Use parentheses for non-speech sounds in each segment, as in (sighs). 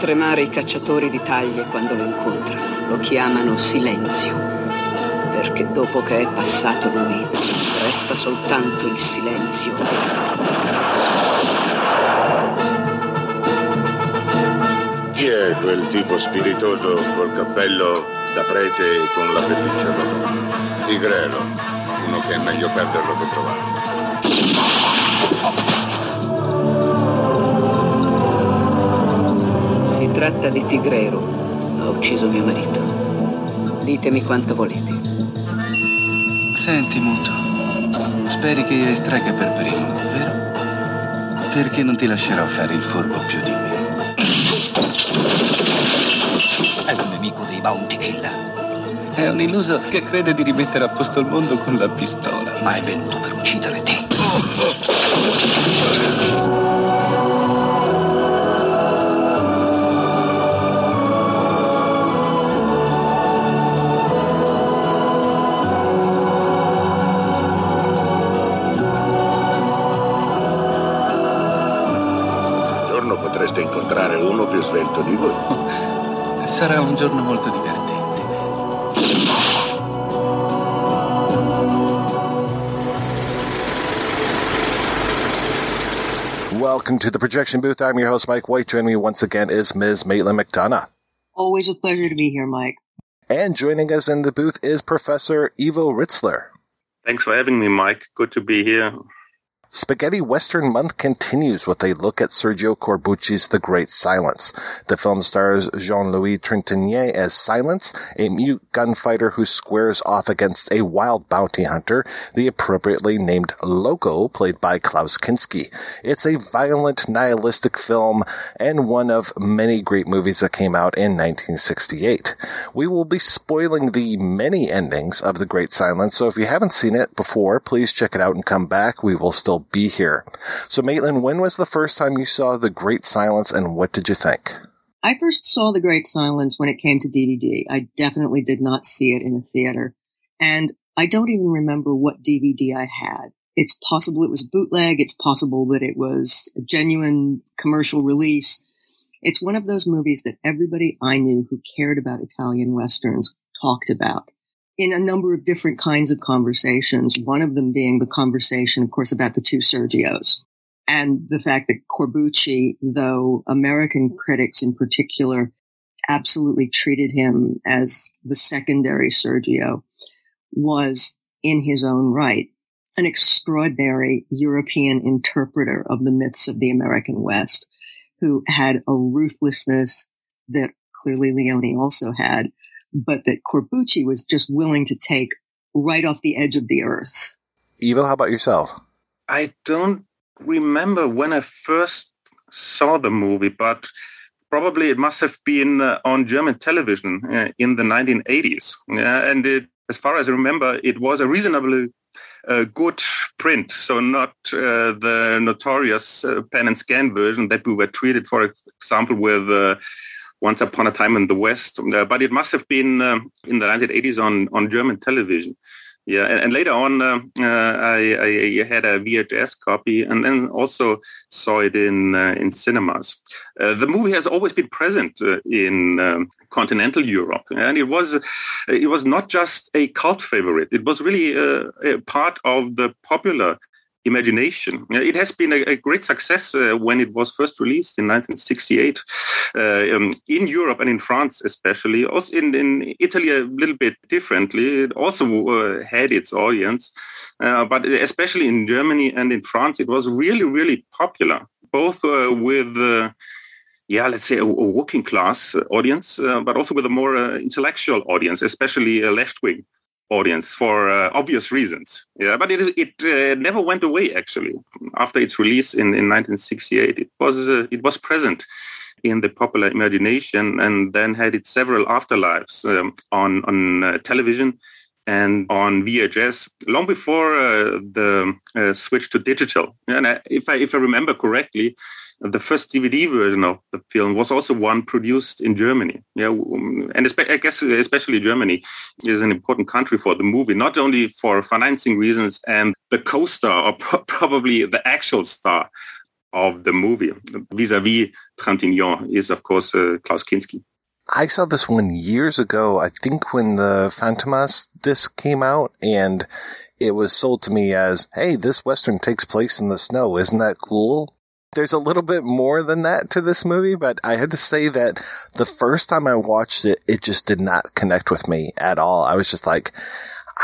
tremare i cacciatori di taglie quando lo incontrano. Lo chiamano silenzio. Perché dopo che è passato lui, resta soltanto il silenzio. Chi è quel tipo spiritoso col cappello da prete e con la pelliccia rossa? Tigrelo, uno che è meglio perderlo che trovarlo. Tratta di Tigrero. Ha ucciso mio marito. Ditemi quanto volete. Senti, Muto, speri che io estragga per primo, vero? Perché non ti lascerò fare il furbo più di me. È un nemico dei Bounty Killer. È un illuso che crede di rimettere a posto il mondo con la pistola. Ma è venuto per uccidere te. Più svelto di voi. Sarà un giorno molto divertente. Welcome to the projection booth. I'm your host, Mike White. Joining me once again is Ms. Maitland McDonagh. Always a pleasure to be here, Mike. And joining us in the booth is Professor Ivo Ritzer. Thanks for having me, Mike. Good to be here. Spaghetti Western Month continues with a look at Sergio Corbucci's The Great Silence. The film stars Jean-Louis Trintignant as Silence, a mute gunfighter who squares off against a wild bounty hunter, the appropriately named Loco, played by Klaus Kinski. It's a violent, nihilistic film and one of many great movies that came out in 1968. We will be spoiling the many endings of The Great Silence, so if you haven't seen it before, please check it out and come back. We will still be here. So, Maitland, when was the first time you saw The Great Silence and what did you think? I first saw The Great Silence when it came to DVD. I definitely did not see it in a theater. And I don't even remember what DVD I had. It's possible it was bootleg. It's possible that it was a genuine commercial release. It's one of those movies that everybody I knew who cared about Italian Westerns talked about in a number of different kinds of conversations. One of them being the conversation, of course, about the two Sergios and the fact that Corbucci, though American critics in particular absolutely treated him as the secondary Sergio, was in his own right an extraordinary European interpreter of the myths of the American West who had a ruthlessness that clearly Leone also had, but that Corbucci was just willing to take right off the edge of the earth. Ivo, how about yourself? I don't remember when I first saw the movie, but probably it must have been uh, on German television uh, in the 1980s. and it, as far as I remember, it was a reasonably uh, good print, so not uh, the notorious uh, pen and scan version that we were treated, for example, with Once Upon a Time in the West. but it must have been um, in the 1980s on, on German television. Yeah, and, and later on, uh, uh, I, I, had a VHS copy, and then also saw it in uh, in cinemas. Uh, the movie has always been present uh, in um, continental Europe, and it was it was not just a cult favorite. It was really uh, a part of the popular imagination. It has been a, a great success uh, when it was first released in 1968 uh, um, in Europe and in France especially. Also in, in Italy a little bit differently. It also uh, had its audience, uh, but especially in Germany and in France, it was really, really popular, both uh, with uh, yeah, let's say a, working class audience, but also with a more intellectual audience, especially a left wing audience for uh, obvious reasons. Yeah, but it it uh, never went away actually. After its release in, in 1968, it was uh, it was present in the popular imagination and then had its several afterlives um, on on uh, television and on VHS long before uh, the uh, switch to digital. And if I if I remember correctly, the first DVD version of the film was also one produced in Germany. Yeah, and I guess especially Germany is an important country for the movie, not only for financing reasons and the co-star or (laughs) probably the actual star of the movie vis-a-vis Trintignant is of course uh, Klaus Kinski. I saw this one years ago. I think when the Fantoma's disc came out and it was sold to me as, Hey, this Western takes place in the snow. Isn't that cool? There's a little bit more than that to this movie, but I had to say that the first time I watched it, it just did not connect with me at all. I was just like,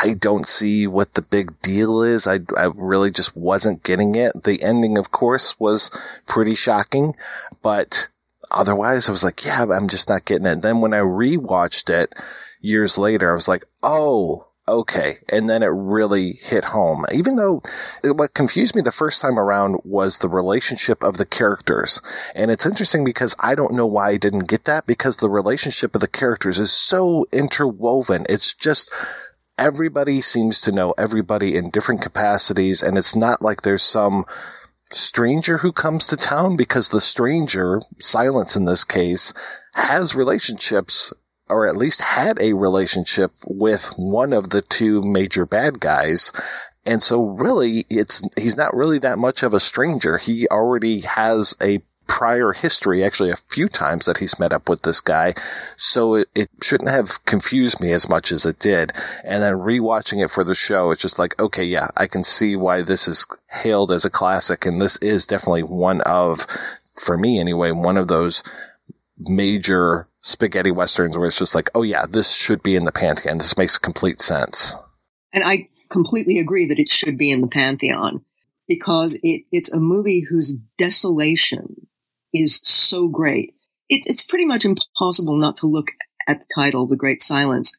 I don't see what the big deal is. I, I really just wasn't getting it. The ending, of course, was pretty shocking, but otherwise I was like, yeah, I'm just not getting it. Then when I rewatched it years later, I was like, oh, okay. And then it really hit home. Even though what confused me the first time around was the relationship of the characters. And it's interesting because I don't know why I didn't get that because the relationship of the characters is so interwoven. It's just, everybody seems to know everybody in different capacities. And it's not like there's some stranger who comes to town because the stranger, silence in this case, has relationships or at least had a relationship with one of the two major bad guys. And so really it's, he's not really that much of a stranger. He already has a prior history, actually a few times that he's met up with this guy. So it, it, shouldn't have confused me as much as it did. And then rewatching it for the show, it's just like, okay, yeah, I can see why this is hailed as a classic. And this is definitely one of, for me anyway, one of those major spaghetti westerns where it's just like, oh yeah, this should be in the pantheon. This makes complete sense. And I completely agree that it should be in the pantheon because it, it's a movie whose desolation is so great. It's, it's pretty much impossible not to look at the title, The Great Silence,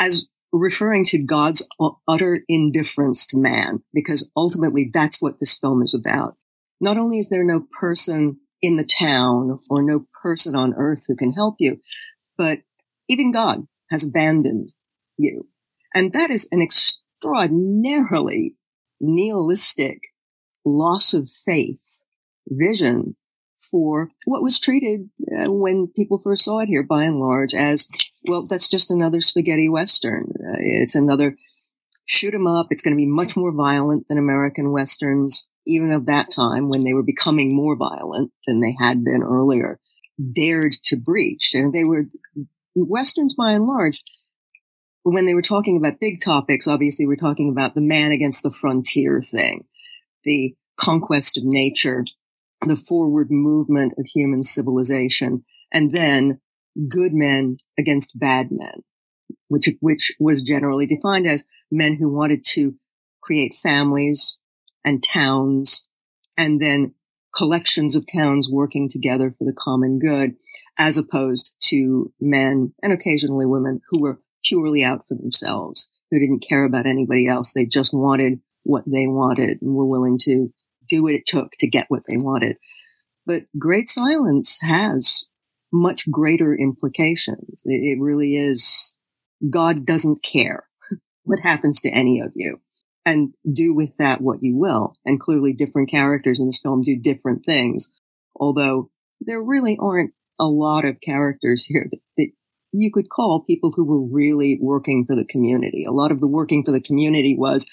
as referring to God's utter indifference to man, because ultimately that's what this film is about. Not only is there no person in the town or no person on earth who can help you. But even God has abandoned you. And that is an extraordinarily nihilistic loss of faith vision for what was treated uh, when people first saw it here by and large as, well, that's just another spaghetti western. Uh, it's another shoot 'em up. It's going to be much more violent than American westerns even of that time when they were becoming more violent than they had been earlier, dared to breach. And they were, Westerns by and large, when they were talking about big topics, obviously we're talking about the man against the frontier thing, the conquest of nature, the forward movement of human civilization, and then good men against bad men, which, which was generally defined as men who wanted to create families, and towns and then collections of towns working together for the common good as opposed to men and occasionally women who were purely out for themselves, who didn't care about anybody else. They just wanted what they wanted and were willing to do what it took to get what they wanted. But Great Silence has much greater implications. It, really is God doesn't care (laughs) what happens to any of you and do with that what you will. And clearly different characters in this film do different things. Although there really aren't a lot of characters here that, that you could call people who were really working for the community. A lot of the working for the community was,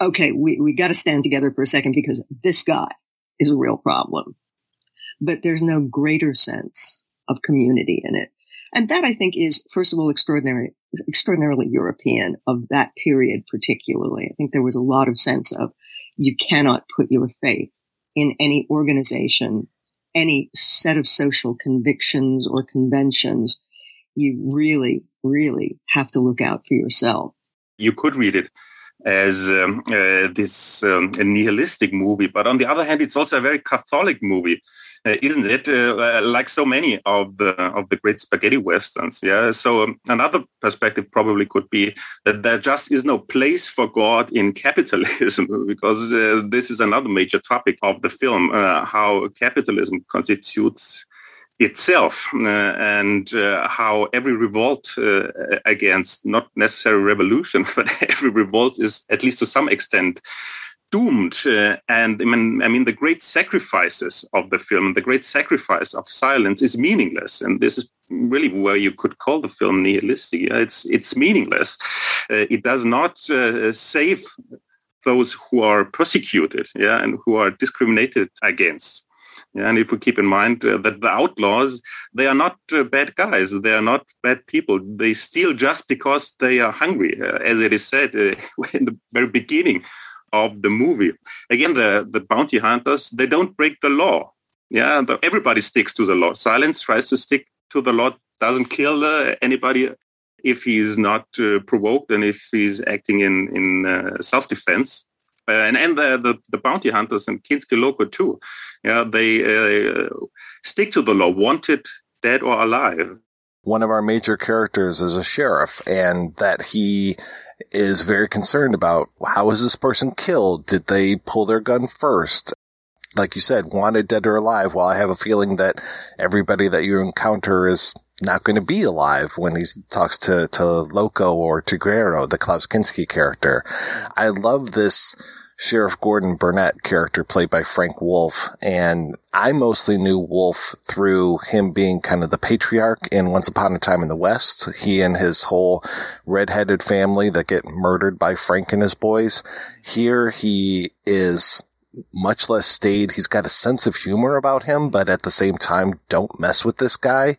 okay, we, we got to stand together for a second because this guy is a real problem. But there's no greater sense of community in it. And that I think is, first of all, extraordinary, extraordinarily European of that period, particularly. I think there was a lot of sense of you cannot put your faith in any organization, any set of social convictions or conventions. You really, really have to look out for yourself. You could read it as um, uh, this um, nihilistic movie, but on the other hand, it's also a very Catholic movie isn't it? Uh, uh, like so many of the of the great spaghetti westerns. Yeah. So um, another perspective probably could be that there just is no place for God in capitalism, (laughs) because uh, this is another major topic of the film: uh, how capitalism constitutes itself uh, and uh, how every revolt uh, against not necessarily revolution (laughs) but every revolt is at least to some extent doomed. Uh, and I mean, I mean, the great sacrifices of the film, the great sacrifice of silence is meaningless. And this is really where you could call the film nihilistic. It's, it's meaningless. Uh, it does not uh, save those who are persecuted, yeah, and who are discriminated against. Yeah, and if we keep in mind uh, that the outlaws, they are not uh, bad guys. They are not bad people. They steal just because they are hungry, uh, as it is said uh, (laughs) in the very beginning of the movie. Again, the, the bounty hunters, they don't break the law. Yeah, everybody sticks to the law. Silence tries to stick to the law, doesn't kill uh, anybody if he's not uh, provoked and if he's acting in, in uh, self-defense. Uh, and and the, the, the, bounty hunters and Kinski Loco too. Yeah, they uh, stick to the law, wanted, dead or alive. One of our major characters is a sheriff, and that he is very concerned about how was this person killed? Did they pull their gun first? Like you said, wanted dead or alive. Well, I have a feeling that everybody that you encounter is not going to be alive when he talks to, to Loco or to Tigrero, the Klaus Kinski character. I love this Sheriff Gordon Burnett character played by Frank Wolff. And I mostly knew Wolff through him being kind of the patriarch in Once Upon a Time in the West. He and his whole redheaded family that get murdered by Frank and his boys. Here he is much less staid. He's got a sense of humor about him, but at the same time, don't mess with this guy.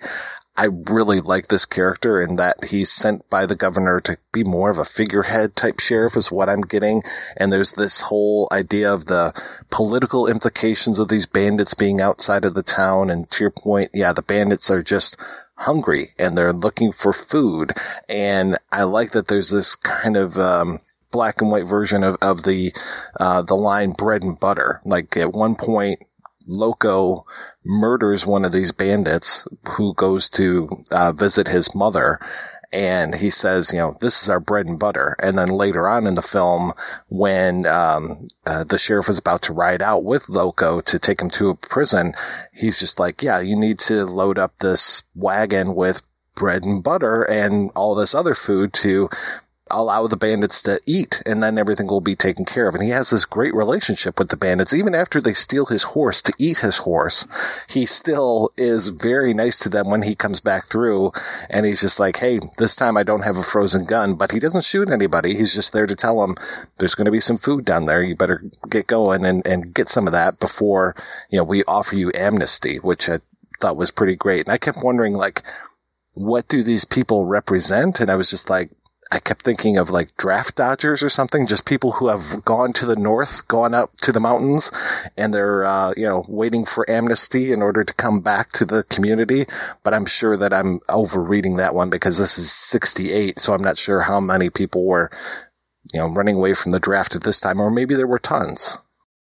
I really like this character in that he's sent by the governor to be more of a figurehead type sheriff is what I'm getting. And there's this whole idea of the political implications of these bandits being outside of the town. And to your point, yeah, the bandits are just hungry and they're looking for food. And I like that there's this kind of, um, black and white version of, of the, uh, the line bread and butter. Like at one point, Loco murders one of these bandits who goes to uh, visit his mother. And he says, you know, this is our bread and butter. And then later on in the film, when um, uh, the sheriff is about to ride out with Loco to take him to a prison, he's just like, yeah, you need to load up this wagon with bread and butter and all this other food to allow the bandits to eat and then everything will be taken care of. And he has this great relationship with the bandits. Even after they steal his horse to eat his horse, he still is very nice to them when he comes back through and he's just like, Hey, this time I don't have a frozen gun, but he doesn't shoot anybody. He's just there to tell them there's going to be some food down there. You better get going and, and get some of that before, you know, we offer you amnesty, which I thought was pretty great. And I kept wondering like, what do these people represent? And I was just like, I kept thinking of like draft dodgers or something, just people who have gone to the north, gone up to the mountains, and they're, uh, you know, waiting for amnesty in order to come back to the community. But I'm sure that I'm overreading that one because this is 68. So I'm not sure how many people were, you know, running away from the draft at this time, or maybe there were tons.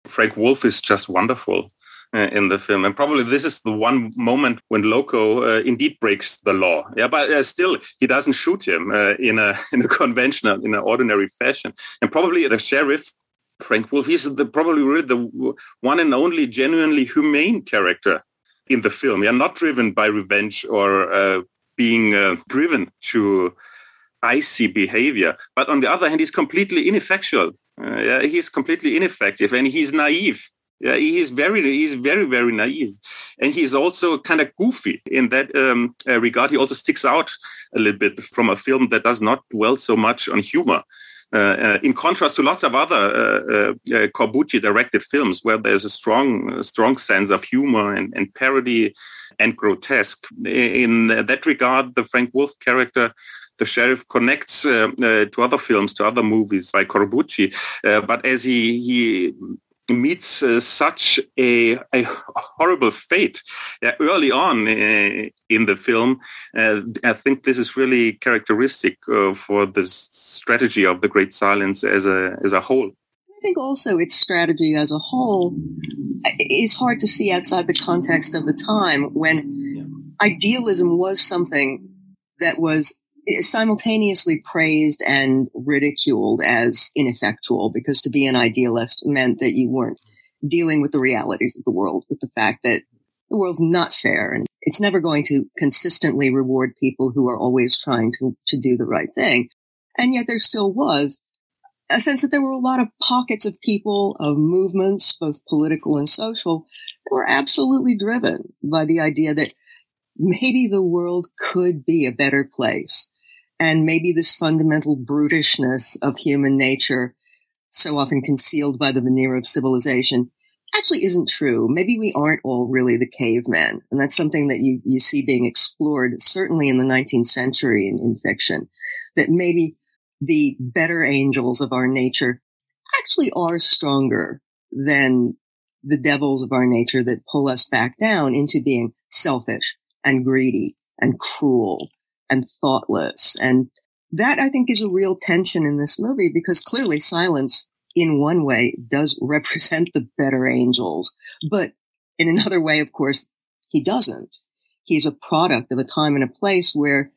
Frank Wolff is just wonderful. Uh, in the film, and probably this is the one moment when Loco uh, indeed breaks the law. Yeah, but uh, still, he doesn't shoot him uh, in a (laughs) in a conventional, in an ordinary fashion. And probably the sheriff, Frank Wolff he's the, probably really the one and only genuinely humane character in the film. Yeah, not driven by revenge or uh, being uh, driven to icy behavior. But on the other hand, he's completely ineffectual. Yeah, he's completely ineffective and he's naive. Yeah, he's very, he's very, very naive, and he's also kind of goofy in that um, uh, regard. He also sticks out a little bit from a film that does not dwell so much on humor. Uh, uh, in contrast to lots of other uh, uh, uh Corbucci directed films, where there's a strong, strong sense of humor and, and parody and grotesque. In that regard, the Frank Wolff character the sheriff connects to other films, to other movies by Corbucci. But as he he meets uh, such a, a, horrible fate uh, early on uh, in the film, I think this is really characteristic for the strategy of the Great Silence as a as a whole. I think also its strategy as a whole is hard to see outside the context of the time when yeah. idealism was something that was simultaneously praised and ridiculed as ineffectual because to be an idealist meant that you weren't dealing with the realities of the world, with the fact that the world's not fair and it's never going to consistently reward people who are always trying to, to do the right thing. And yet there still was a sense that there were a lot of pockets of people, of movements, both political and social, that were absolutely driven by the idea that maybe the world could be a better place and maybe this fundamental brutishness of human nature, so often concealed by the veneer of civilization, actually isn't true. Maybe we aren't all really the cavemen. And that's something that you, you see being explored, certainly in the 19th century in, in fiction, that maybe the better angels of our nature actually are stronger than the devils of our nature that pull us back down into being selfish and greedy and cruel and thoughtless. And that I think is a real tension in this movie because clearly silence in one way does (laughs) represent the better angels, but in another way, of course, he doesn't. He's a product of a time and a place where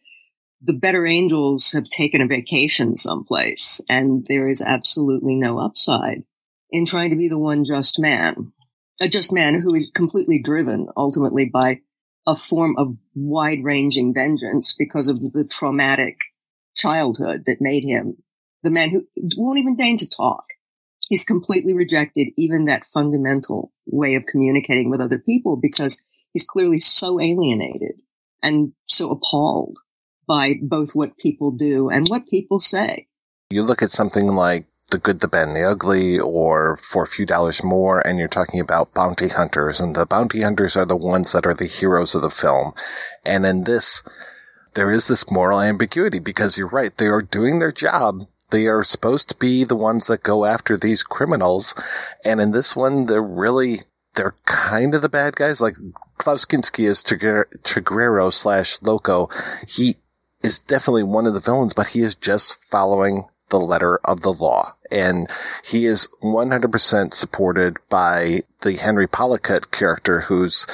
the better angels have taken a vacation someplace and there is absolutely no upside in trying to be the one just man. A just man who is completely driven ultimately by a form of wide ranging vengeance because of the traumatic childhood that made him the man who won't even deign to talk. He's completely rejected even that fundamental way of communicating with other people because he's clearly so alienated and so appalled by both what people do and what people say. You look at something like the Good, the Bad, and the Ugly, or For a Few Dollars More, and you're talking about bounty hunters, and the bounty hunters are the ones that are the heroes of the film. And in this, there is this moral ambiguity because you're right, they are doing their job. They are supposed to be the ones that go after these criminals. And in this one, they're really, they're kind of the bad guys. Like Klaus Kinski is Tigrero slash Loco. He is definitely one of the villains, but he is just following the letter of the law. And he is 100% supported by the Henry Pollicut character who's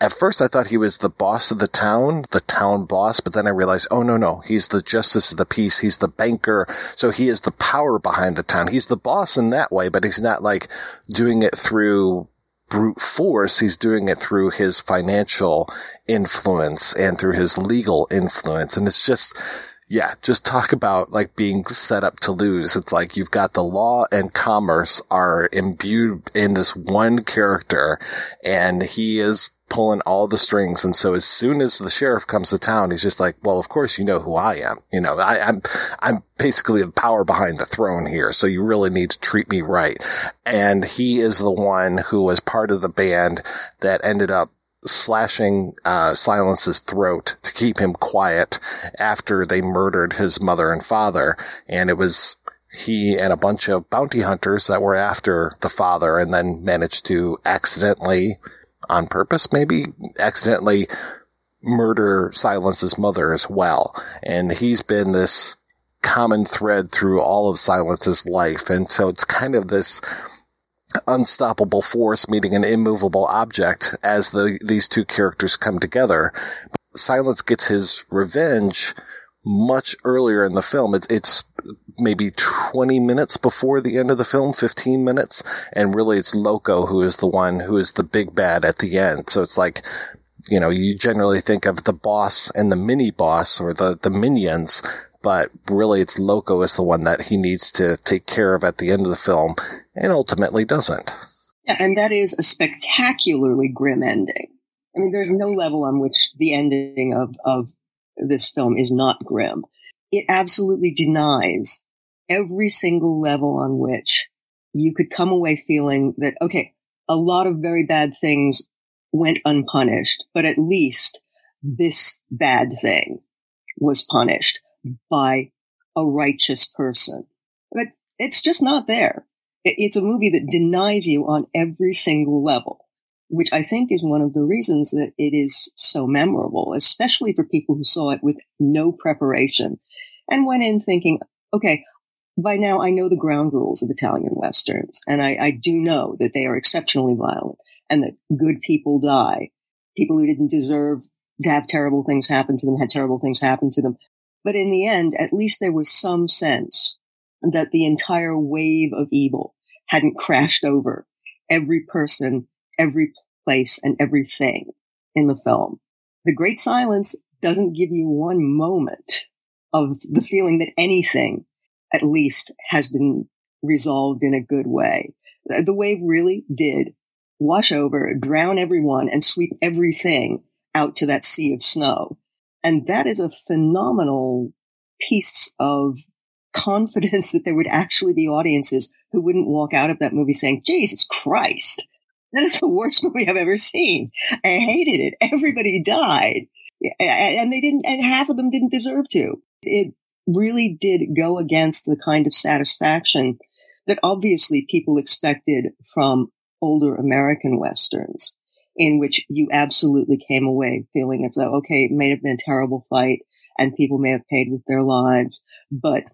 at first I thought he was the boss of the town, the town boss, but then I realized, oh no, no, he's the justice of the peace. He's the banker. So he is the power behind the town. He's the boss in that way, but he's not like doing it through brute force. He's doing it through his financial influence and through his legal influence. And it's just, yeah, just talk about like being set up to lose. It's like you've got the law and commerce are imbued in this one character and he is pulling all the strings. And so as soon as the sheriff comes to town, he's just like, well, of course you know who I am. You know, I, am I'm, I'm basically the power behind the throne here. So you really need to treat me right. And he is the one who was part of the band that ended up slashing uh, Silence's throat to keep him quiet after they murdered his mother and father. And it was he and a bunch of bounty hunters that were after the father and then managed to accidentally, on purpose maybe, accidentally murder Silence's mother as well. And he's been this common thread through all of Silence's life. And so it's kind of this unstoppable force meeting an immovable object as the these two characters come together. Silence gets his revenge much earlier in the film. It's, it's maybe 20 minutes before the end of the film, 15 minutes. And really it's Loco who is the one who is the big bad at the end. So it's like, you know, you generally think of the boss and the mini boss or the, the minions, but really it's Loco is the one that he needs to take care of at the end of the film and ultimately doesn't. Yeah, and that is a spectacularly grim ending. I mean, there's no level on which the ending of, of this film is not grim. It absolutely denies every single level on which you could come away feeling that, okay, a lot of very bad things went unpunished, but at least this bad thing was punished by a righteous person. But it's just not there. It's a movie that denies you on every single level, which I think is one of the reasons that it is so memorable, especially for people who saw it with no preparation and went in thinking, okay, by now I know the ground rules of Italian Westerns, and I, I do know that they are exceptionally violent and that good people die. People who didn't deserve to have terrible things happen to them had terrible things happen to them. But in the end, at least there was some sense that the entire wave of evil hadn't crashed over every person, every place, and everything in the film. The Great Silence doesn't give you one moment of the feeling that anything at least has been resolved in a good way. The wave really did wash over, drown everyone, and sweep everything out to that sea of snow. And that is a phenomenal piece of confidence (laughs) that there would actually be audiences who wouldn't walk out of that movie saying, Jesus Christ, that is the worst (laughs) movie I've ever seen. I hated it. Everybody died. And they didn't, and half of them didn't deserve to. It really did go against the kind of satisfaction that obviously people expected from older American Westerns, in which you absolutely came away feeling as though, okay, it may have been a terrible fight and people may have paid with their lives, but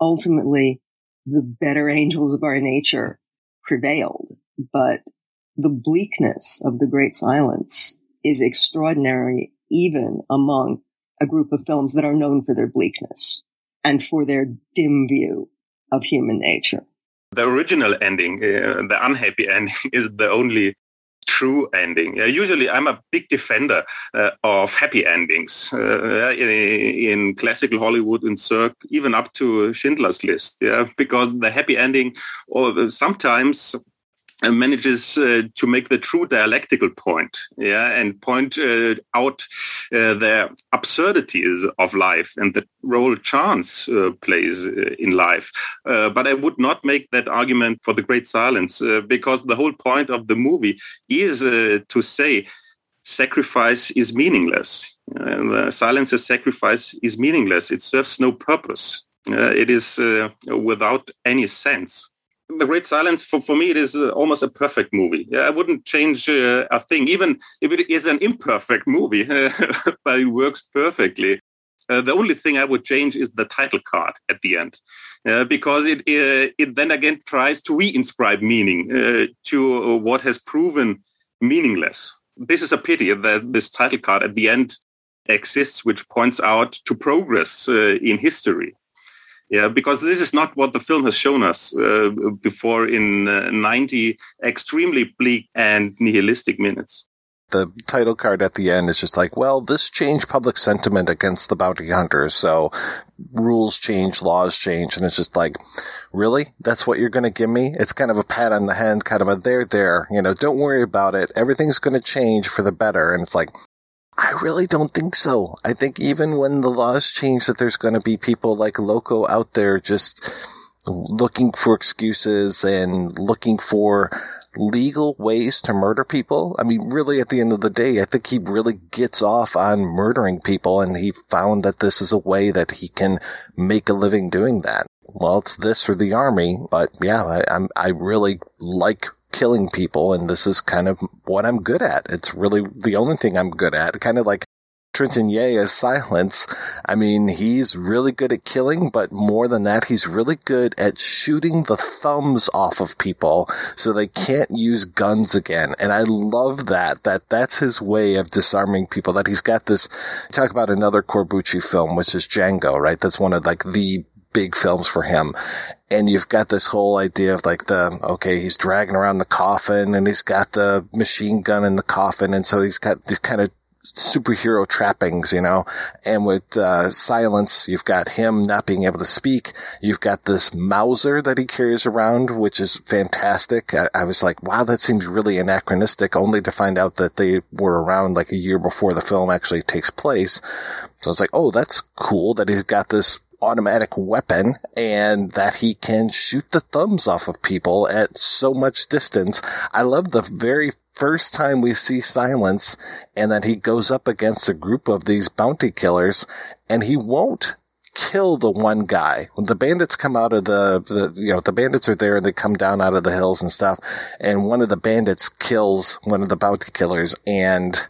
ultimately the better angels of our nature prevailed. But the bleakness of the Great Silence is extraordinary, even among a group of films that are known for their bleakness and for their dim view of human nature. The original ending, uh, the unhappy (laughs) ending, is the only true ending. Usually, I'm a big defender uh, of happy endings uh, in, in, classical Hollywood and Sirk, even up to Schindler's List. Yeah, because the happy ending, or sometimes manages uh, to make the true dialectical point, yeah, and point uh, out uh, the absurdities of life and the role chance uh, plays uh, in life. Uh, but I would not make that argument for the Great Silence because the whole point of the movie is to say sacrifice is meaningless. silence as sacrifice is meaningless. It serves no purpose. it is without any sense. The Great Silence, for, for me, it is uh, almost a perfect movie. Yeah, I wouldn't change uh, a thing, even if it is an imperfect movie, (laughs) but it works perfectly. Uh, the only thing I would change is the title card at the end, uh, because it uh, it then again tries to reinscribe meaning uh, to what has proven meaningless. This is a pity that this title card at the end exists, which points out to progress in history. Yeah, because this is not what the film has shown us uh, before in uh, 90 extremely bleak and nihilistic minutes. The title card at the end is just like, well, this changed public sentiment against the bounty hunters. So rules change, laws change. And it's just like, really? That's what you're going to give me? It's kind of a pat on the hand, kind of a there, there, you know, don't worry about it. Everything's going to change for the better. And it's like, I really don't think so. I think even when the laws change that there's going to be people like Loco out there just looking for excuses and looking for legal ways to murder people. I mean, really at the end of the day, I think he really gets off on murdering people and he found that this is a way that he can make a living doing that. Well, it's this or the army, but yeah, I, I'm, I really like killing people and this is kind of what I'm good at. It's really the only thing I'm good at. Kind of like Trintignant as Silence, I mean, he's really good at killing, but more than that, he's really good at shooting the thumbs off of people so they can't use guns again. And I love that, that that's his way of disarming people, that he's got this, talk about another Corbucci film, which is Django, right? That's one of like the big films for him. And you've got this whole idea of like the, okay, he's dragging around the coffin and he's got the machine gun in the coffin. And so he's got these kind of superhero trappings, you know, and with uh, silence, you've got him not being able to speak. You've got this Mauser that he carries around, which is fantastic. I, I, was like, wow, that seems really anachronistic, only to find out that they were around like a year before the film actually takes place. So I was like, oh, that's cool that he's got this automatic weapon and that he can shoot the thumbs off of people at so much distance. I love the very first time we see Silence and that he goes up against a group of these bounty killers and he won't kill the one guy. When the bandits come out of the, the, you know, the bandits are there and they come down out of the hills and stuff. And one of the bandits kills one of the bounty killers and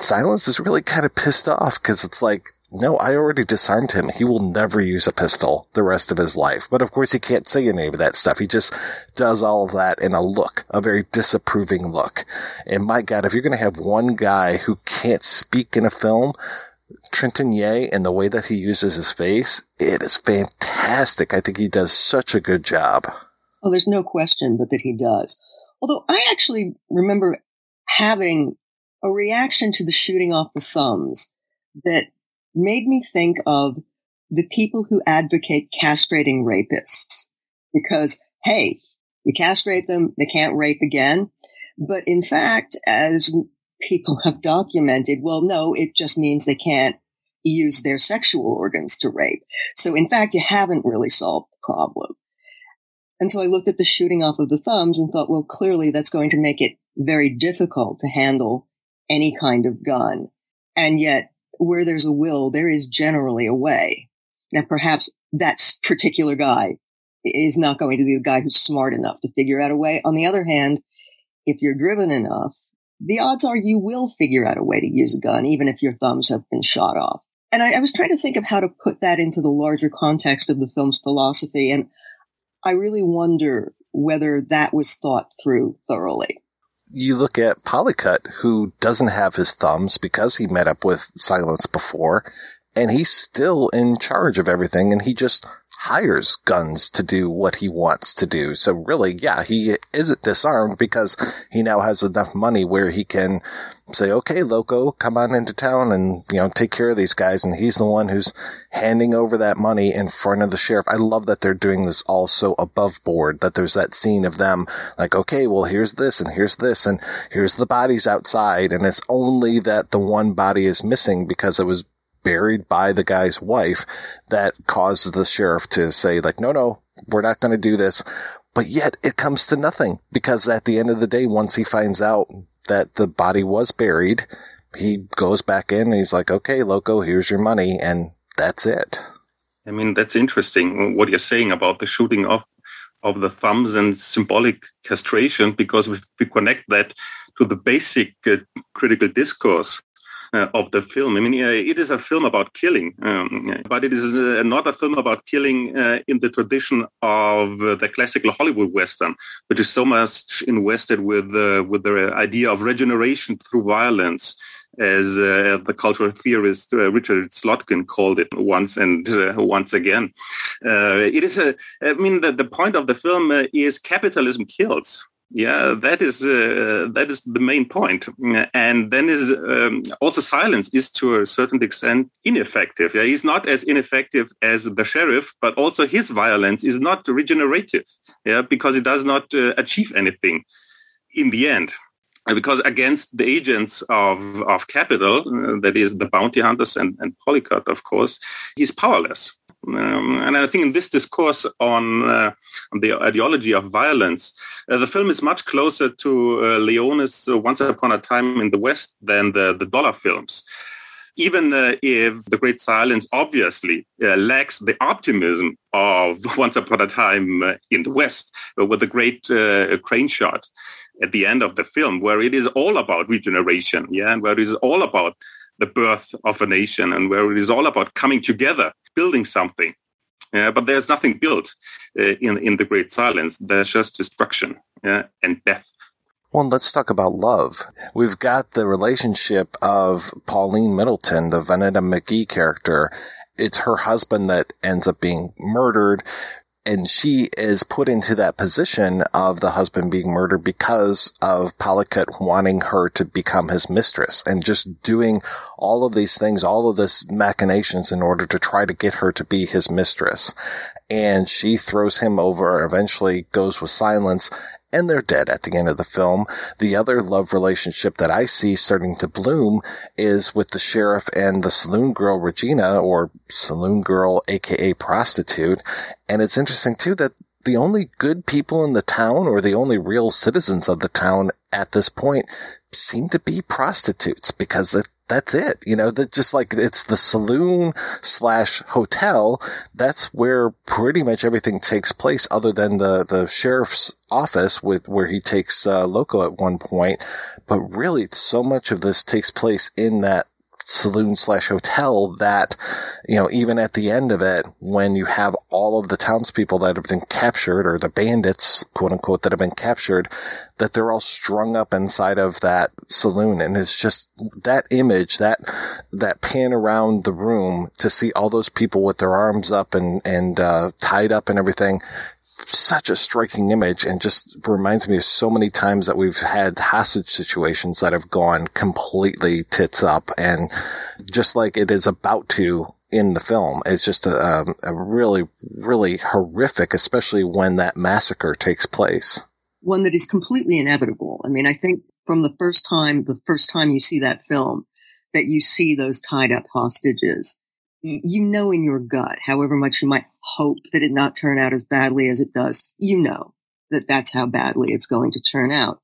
Silence is really kind of pissed off because it's like, no, I already disarmed him. He will never use a pistol the rest of his life. But of course he can't say any of that stuff. He just does all of that in a look, a very disapproving look. And my God, if you're going to have one guy who can't speak in a film, Trintignant and the way that he uses his face, it is fantastic. I think he does such a good job. Oh, there's no question but that he does. Although I actually remember having a reaction to the shooting off the thumbs that made me think of the people who advocate castrating rapists because, hey, you castrate them, they can't rape again. But in fact, as people (laughs) have documented, well, no, it just means they can't use their sexual organs to rape. So in fact, you haven't really solved the problem. And so I looked at the shooting off of the thumbs and thought, well, clearly that's going to make it very difficult to handle any kind of gun. And yet where there's a will, there is generally a way. Now, perhaps that particular guy is not going to be the guy who's smart enough to figure out a way. On the other hand, if you're driven enough, the odds are you will figure out a way to use a gun, even if your thumbs have been shot off. And I, I was trying to think of how to put that into the larger context of the film's philosophy. And I really wonder whether that was thought through thoroughly you look at Pollicut, who doesn't have his thumbs because he met up with Silence before, and he's still in charge of everything, and he just hires guns to do what he wants to do. So really, yeah, he isn't disarmed because he now has enough money where he can say, okay, Loco, come on into town and, you know, take care of these guys. And he's the one who's handing over that money in front of the sheriff. I love that they're doing this all so above board that there's that scene of them like, okay, well, here's this and here's this and here's the bodies outside. And it's only that the one body is missing because it was buried by the guy's wife that causes the sheriff to say like, no, no, we're not going to do this. But yet it comes to nothing because at the end of the day, once he finds out that the body was buried, he goes back in and he's like, okay, Loco, here's your money. And that's it. I mean, that's interesting what you're saying about the shooting off of the thumbs and symbolic castration because we, we connect that to the basic uh, critical discourse uh, of the film. I mean, it is a film about killing, um, but it is uh, not a film about killing uh, in the tradition of uh, the classical Hollywood Western, which is so much invested with, with the idea of regeneration through violence as uh, the cultural theorist uh, Richard Slotkin called it once and uh, once again. it is a, I mean, the, the point of the film is capitalism kills. Yeah, that is uh, that is the main point. And then is um, also silence is to a certain extent ineffective. Yeah, he's not as ineffective as the sheriff, but also his violence is not regenerative. Yeah, because it does not uh, achieve anything in the end. Because against the agents of, of capital, uh, that is the bounty hunters and, and of course, he's powerless. Um, and I think in this discourse on, uh, the ideology of violence, uh, the film is much closer to uh, Leone's uh, Once Upon a Time in the West than the, the dollar films. Even uh, if The Great Silence obviously uh, lacks the optimism of (laughs) Once Upon a Time in the West with the great crane shot at the end of the film, where it is all about regeneration, yeah, and where it is all about the birth of a nation and where it is all about coming together, building something. Yeah, but there's nothing built uh, in in the Great Silence. There's just destruction yeah, and death. Well, let's talk about love. We've got the relationship of Pauline Middleton, the Vonetta McGee character. It's her husband that ends up being murdered and she is put into that position of the husband being murdered because of Pollicut wanting her to become his mistress and just doing all of these things, all of this machinations in order to try to get her to be his mistress. And she throws him over, eventually goes with silence and they're dead at the end of the film. The other love relationship that I see starting to bloom is with the sheriff and the saloon girl Regina or saloon girl aka prostitute. And it's interesting too that the only good people in the town or the only real citizens of the town at this point seem to be prostitutes because that's it. You know, that just like it's the saloon slash hotel. That's where pretty much everything takes place other than the, the sheriff's office with where he takes, uh, Loco at one point. But really so much of this takes place in that saloon slash hotel that, you know, even at the end of it, when you have all of the townspeople that have been captured or the bandits, quote unquote, that have been captured, that they're all strung up inside of that saloon. And it's just that image, that, that pan around the room to see all those people with their arms up and, and, uh, tied up and everything such a striking image and just reminds me of so many times that we've had hostage situations that have gone completely tits up and just like it is about to in the film. It's just a, um, a really, really horrific, especially when that massacre takes place. One that is completely inevitable. I mean, I think from the first time, the first time you see that film, that you see those tied up hostages, you know in your gut, however much you might hope that it not turn out as badly as it does, you know that that's how badly it's going to turn out.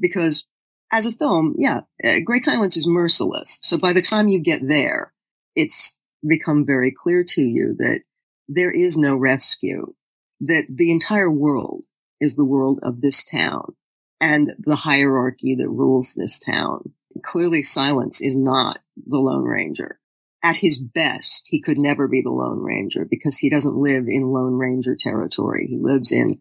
Because as a film, yeah, uh, Great Silence is merciless. So by the time you get there, it's become very clear to you that there is no rescue, that the entire world is the world of this town and the hierarchy that rules this town. Clearly silence is not the Lone Ranger at his best, he could never be the Lone Ranger because he doesn't live in Lone Ranger territory. He lives in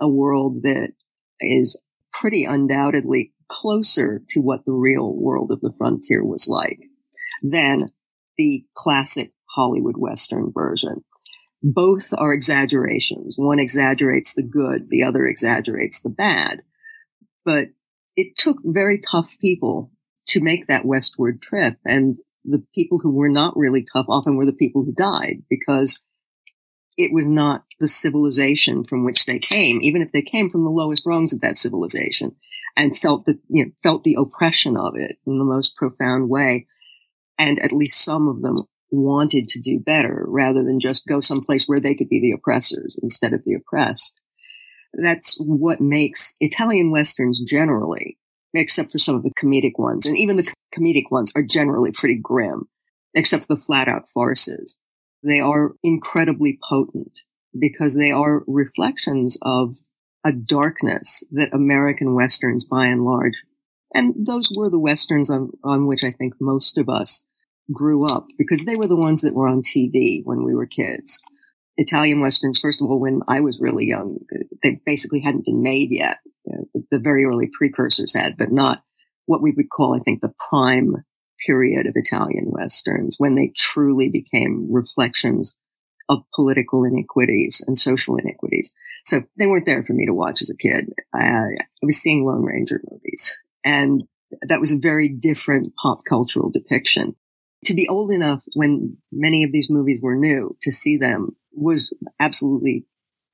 a world that is pretty undoubtedly closer to what the real world of the frontier was like than the classic Hollywood Western version. Both are exaggerations. One exaggerates the good, the other exaggerates the bad. But it took very tough people to make that westward trip. And the people who were not really tough often were the people who died because it was not the civilization from which they came, even if they came from the lowest rungs of that civilization and felt the, you know, felt the oppression of it in the most profound way. And at least some of them wanted to do better rather than just go someplace where they could be the oppressors instead of the oppressed. That's what makes Italian Westerns generally except for some of the comedic ones. And even the comedic ones are generally pretty grim, except for the flat out farces. They are incredibly potent because they are reflections of a darkness that American Westerns by and large, and those were the Westerns on, on which I think most of us grew up because they were the ones that were on TV when we were kids. Italian Westerns, first of all, when I was really young, they basically hadn't been made yet uh, the very early precursors had, but not what we would call, I think, the prime period of Italian Westerns when they truly became reflections of political inequities and social inequities. So they weren't there for me to watch as a kid. I, I was seeing Lone Ranger movies and that was a very different pop cultural depiction. To be old enough when many of these movies were new to see them was absolutely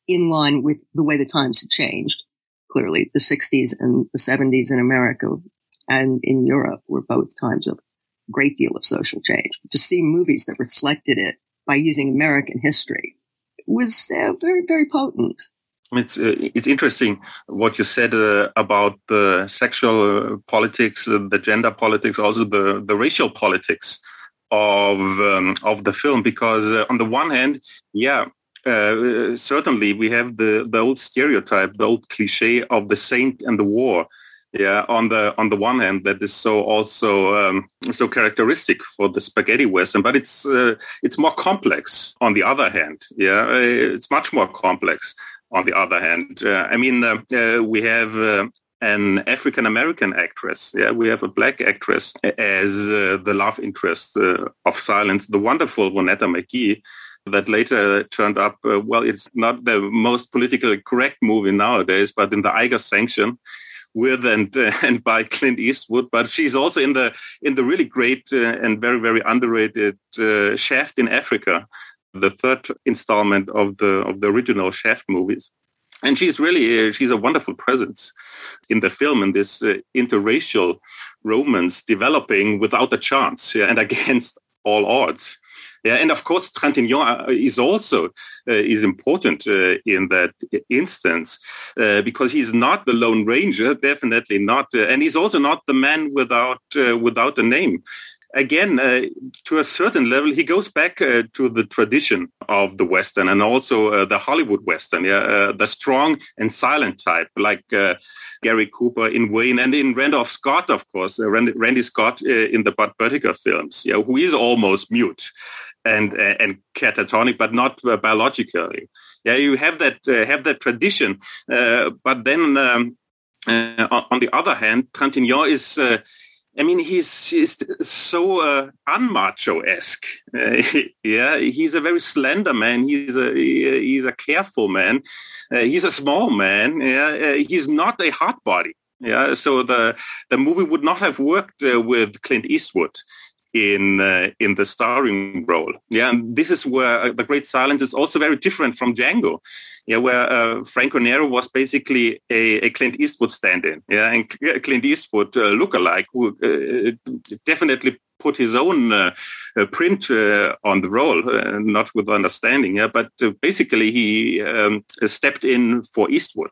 in line with the way the times had changed clearly the 60s and the 70s in America and in Europe were both times of great deal of social change. To see movies that reflected it by using American history was uh, very, very potent. It's uh, it's interesting what you said uh, about the sexual uh, politics, uh, the gender politics, also the, the racial politics of um, of the film. Because uh, on the one hand, yeah, uh, certainly we have the, the old stereotype, the old cliche of the saint and the war. yeah on the on the one hand that is so also um, so characteristic for the spaghetti western but it's uh, it's more complex on the other hand yeah it's much more complex on the other hand uh, i mean uh, uh we have uh, an African American actress. Yeah, we have a black actress as the love interest of Silence, the wonderful Vonetta McGee, that later turned up, uh, well, it's not the most politically correct movie nowadays, but in the Eiger Sanction, with and uh, (laughs) and by Clint Eastwood, but she's also in the in the really great uh, and very very underrated uh, Shaft in Africa, the third installment of the of the original Shaft movies. And she's really uh, she's a wonderful presence in the film in this uh, interracial romance developing without a chance yeah, and (laughs) against all odds. Yeah, and of course, Trintignant uh, is also uh, is important uh, in that instance because he's not the Lone Ranger, definitely not, and he's also not the man without without a name again, uh, to a certain level, he goes back uh, to the tradition of the Western and also uh, the Hollywood Western, yeah, uh, the strong and silent type, like uh, Gary Cooper in Wayne and in Randolph Scott, of course, uh, Randy, Randy, Scott in the Bud Boetticher films, yeah, who is almost mute and and catatonic, but not biologically. Yeah, you have that have that tradition, but then. Um, on the other hand, Trintignant is I mean, he's, he's so uh, unmacho-esque. Uh, (laughs) yeah, he's a very slender man. He's a he's a careful man. Uh, he's a small man. Yeah, uh, he's not a hot body. Yeah, so the the movie would not have worked uh, with Clint Eastwood in uh, in the starring role. Yeah, and this is where uh, the Great Silence is also very different from Django. Yeah, where uh, Franco Nero was basically a, a, Clint Eastwood stand-in. Yeah, and Clint Eastwood uh, look-alike who uh, definitely put his own uh, print on the role, not with understanding. Yeah, but basically he um, stepped in for Eastwood.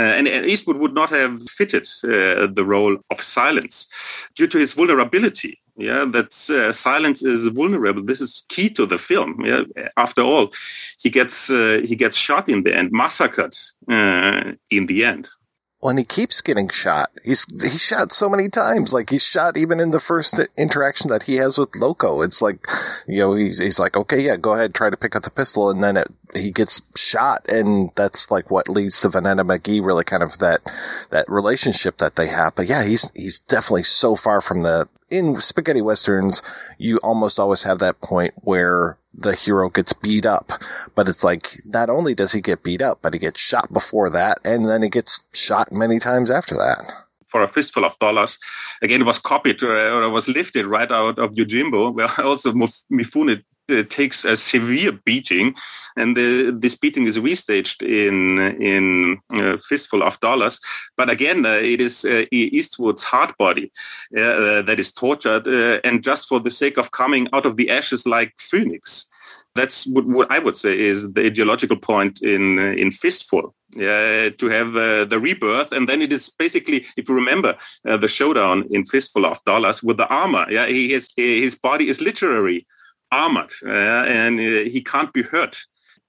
Uh, and, Eastwood would not have fitted uh, the role of silence due to his vulnerability. Yeah, that uh, silence is vulnerable. This is key to the film. Yeah, after all, he gets uh, he gets shot in the end, massacred uh, in the end. Well, and he keeps getting shot. He's he's shot so many times. Like he's shot even in the first interaction that he has with Loco. It's like, you know, he's he's like, okay, yeah, go ahead, try to pick up the pistol, and then it, he gets shot, and that's like what leads to Vonetta McGee, really kind of that that relationship that they have. But yeah, he's he's definitely so far from the in spaghetti westerns, you almost always have that point where the hero gets beat up. But it's like, not only does he get beat up, but he gets shot before that, and then he gets shot many times after that. For a fistful of dollars, again, it was copied uh, or it was lifted right out of Yojimbo, where (laughs) also Mifune uh, takes a severe beating, and the, this beating is restaged in in uh, Fistful of Dollars. But again, uh, it is uh, Eastwood's hard body uh, that is tortured, uh, and just for the sake of coming out of the ashes like phoenix. That's what, what I would say is the ideological point in in Fistful. Uh, to have uh, the rebirth, and then it is basically, if you remember uh, the showdown in Fistful of Dollars with the armor, yeah, he has, his body is literally armored uh, and uh, he can't be hurt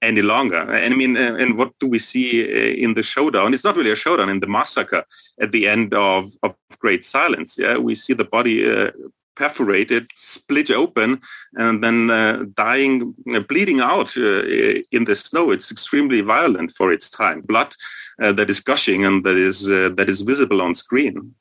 any longer. And I mean, uh, and what do we see in the showdown? It's not really a showdown in the massacre at the end of, of Great Silence. Yeah, we see the body uh, perforated, split open, and then uh, dying, uh, bleeding out in the snow. It's extremely violent for its time. Blood that is gushing and that is that is visible on screen.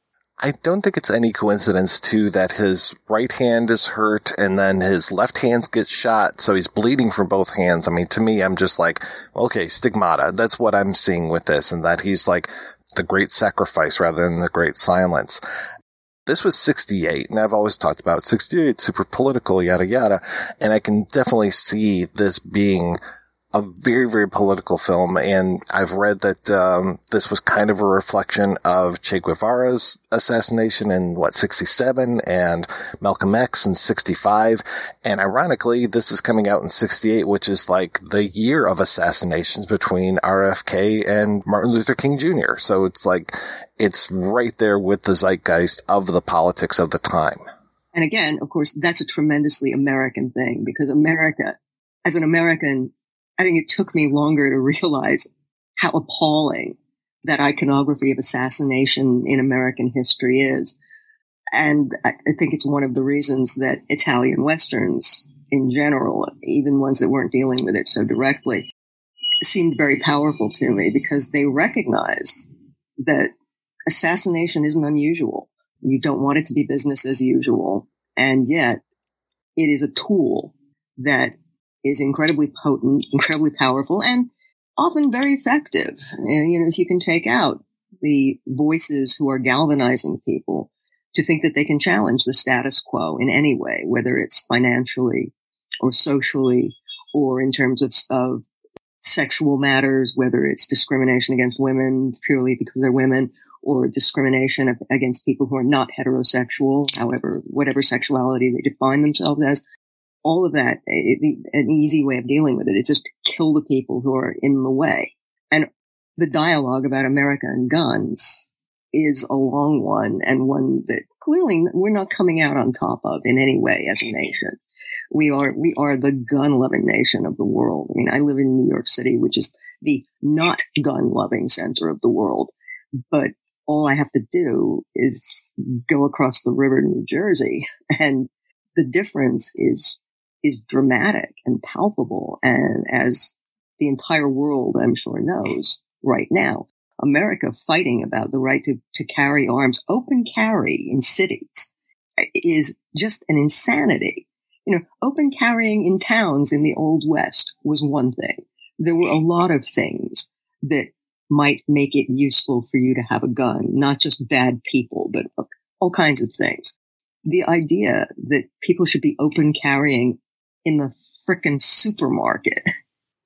I don't think it's any coincidence too that his right hand is hurt and then his left hand gets shot, so he's bleeding from both hands. I mean, to me, I'm just like, okay, stigmata. That's what I'm seeing with this, and that he's like the great sacrifice rather than the great silence. This was 68, and I've always talked about 68, super political, yada yada, and I can definitely see this being a very, very political film. And I've read that, um, this was kind of a reflection of Che Guevara's assassination in what, 67 and Malcolm X in 65. And ironically, this is coming out in 68, which is like the year of assassinations between RFK and Martin Luther King Jr. So it's like, it's right there with the zeitgeist of the politics of the time. And again, of course, that's a tremendously American thing because America, as an American, I think it took me longer to realize how appalling that iconography of assassination in American history is. And I think it's one of the reasons that Italian Westerns in general, even ones that weren't dealing with it so directly, seemed very powerful to me because they recognized that assassination isn't unusual. You don't want it to be business as usual. And yet it is a tool that is incredibly potent, incredibly powerful, and often very effective. And, you know, if you can take out the voices who are galvanizing people to think that they can challenge the status quo in any way, whether it's financially or socially or in terms of, of sexual matters, whether it's discrimination against women purely because they're women or discrimination against people who are not heterosexual, however, whatever sexuality they define themselves as. All of that, it, an easy way of dealing with it is just to kill the people who are in the way. And the dialogue about America and guns is a long one and one that clearly we're not coming out on top of in any way as a nation. We are, we are the gun loving nation of the world. I mean, I live in New York City, which is the not gun loving center of the world, but all I have to do is go across the river to New Jersey (laughs) and the difference is, is dramatic and palpable. And as the entire world, I'm sure knows right now, America fighting about the right to, to carry arms, open carry in cities eh, is just an insanity. You know, open carrying in towns in the old West was one thing. There were a lot of things that might make it useful for you to have a gun, not just bad people, but all kinds of things. The idea that people should be open carrying in the frickin' supermarket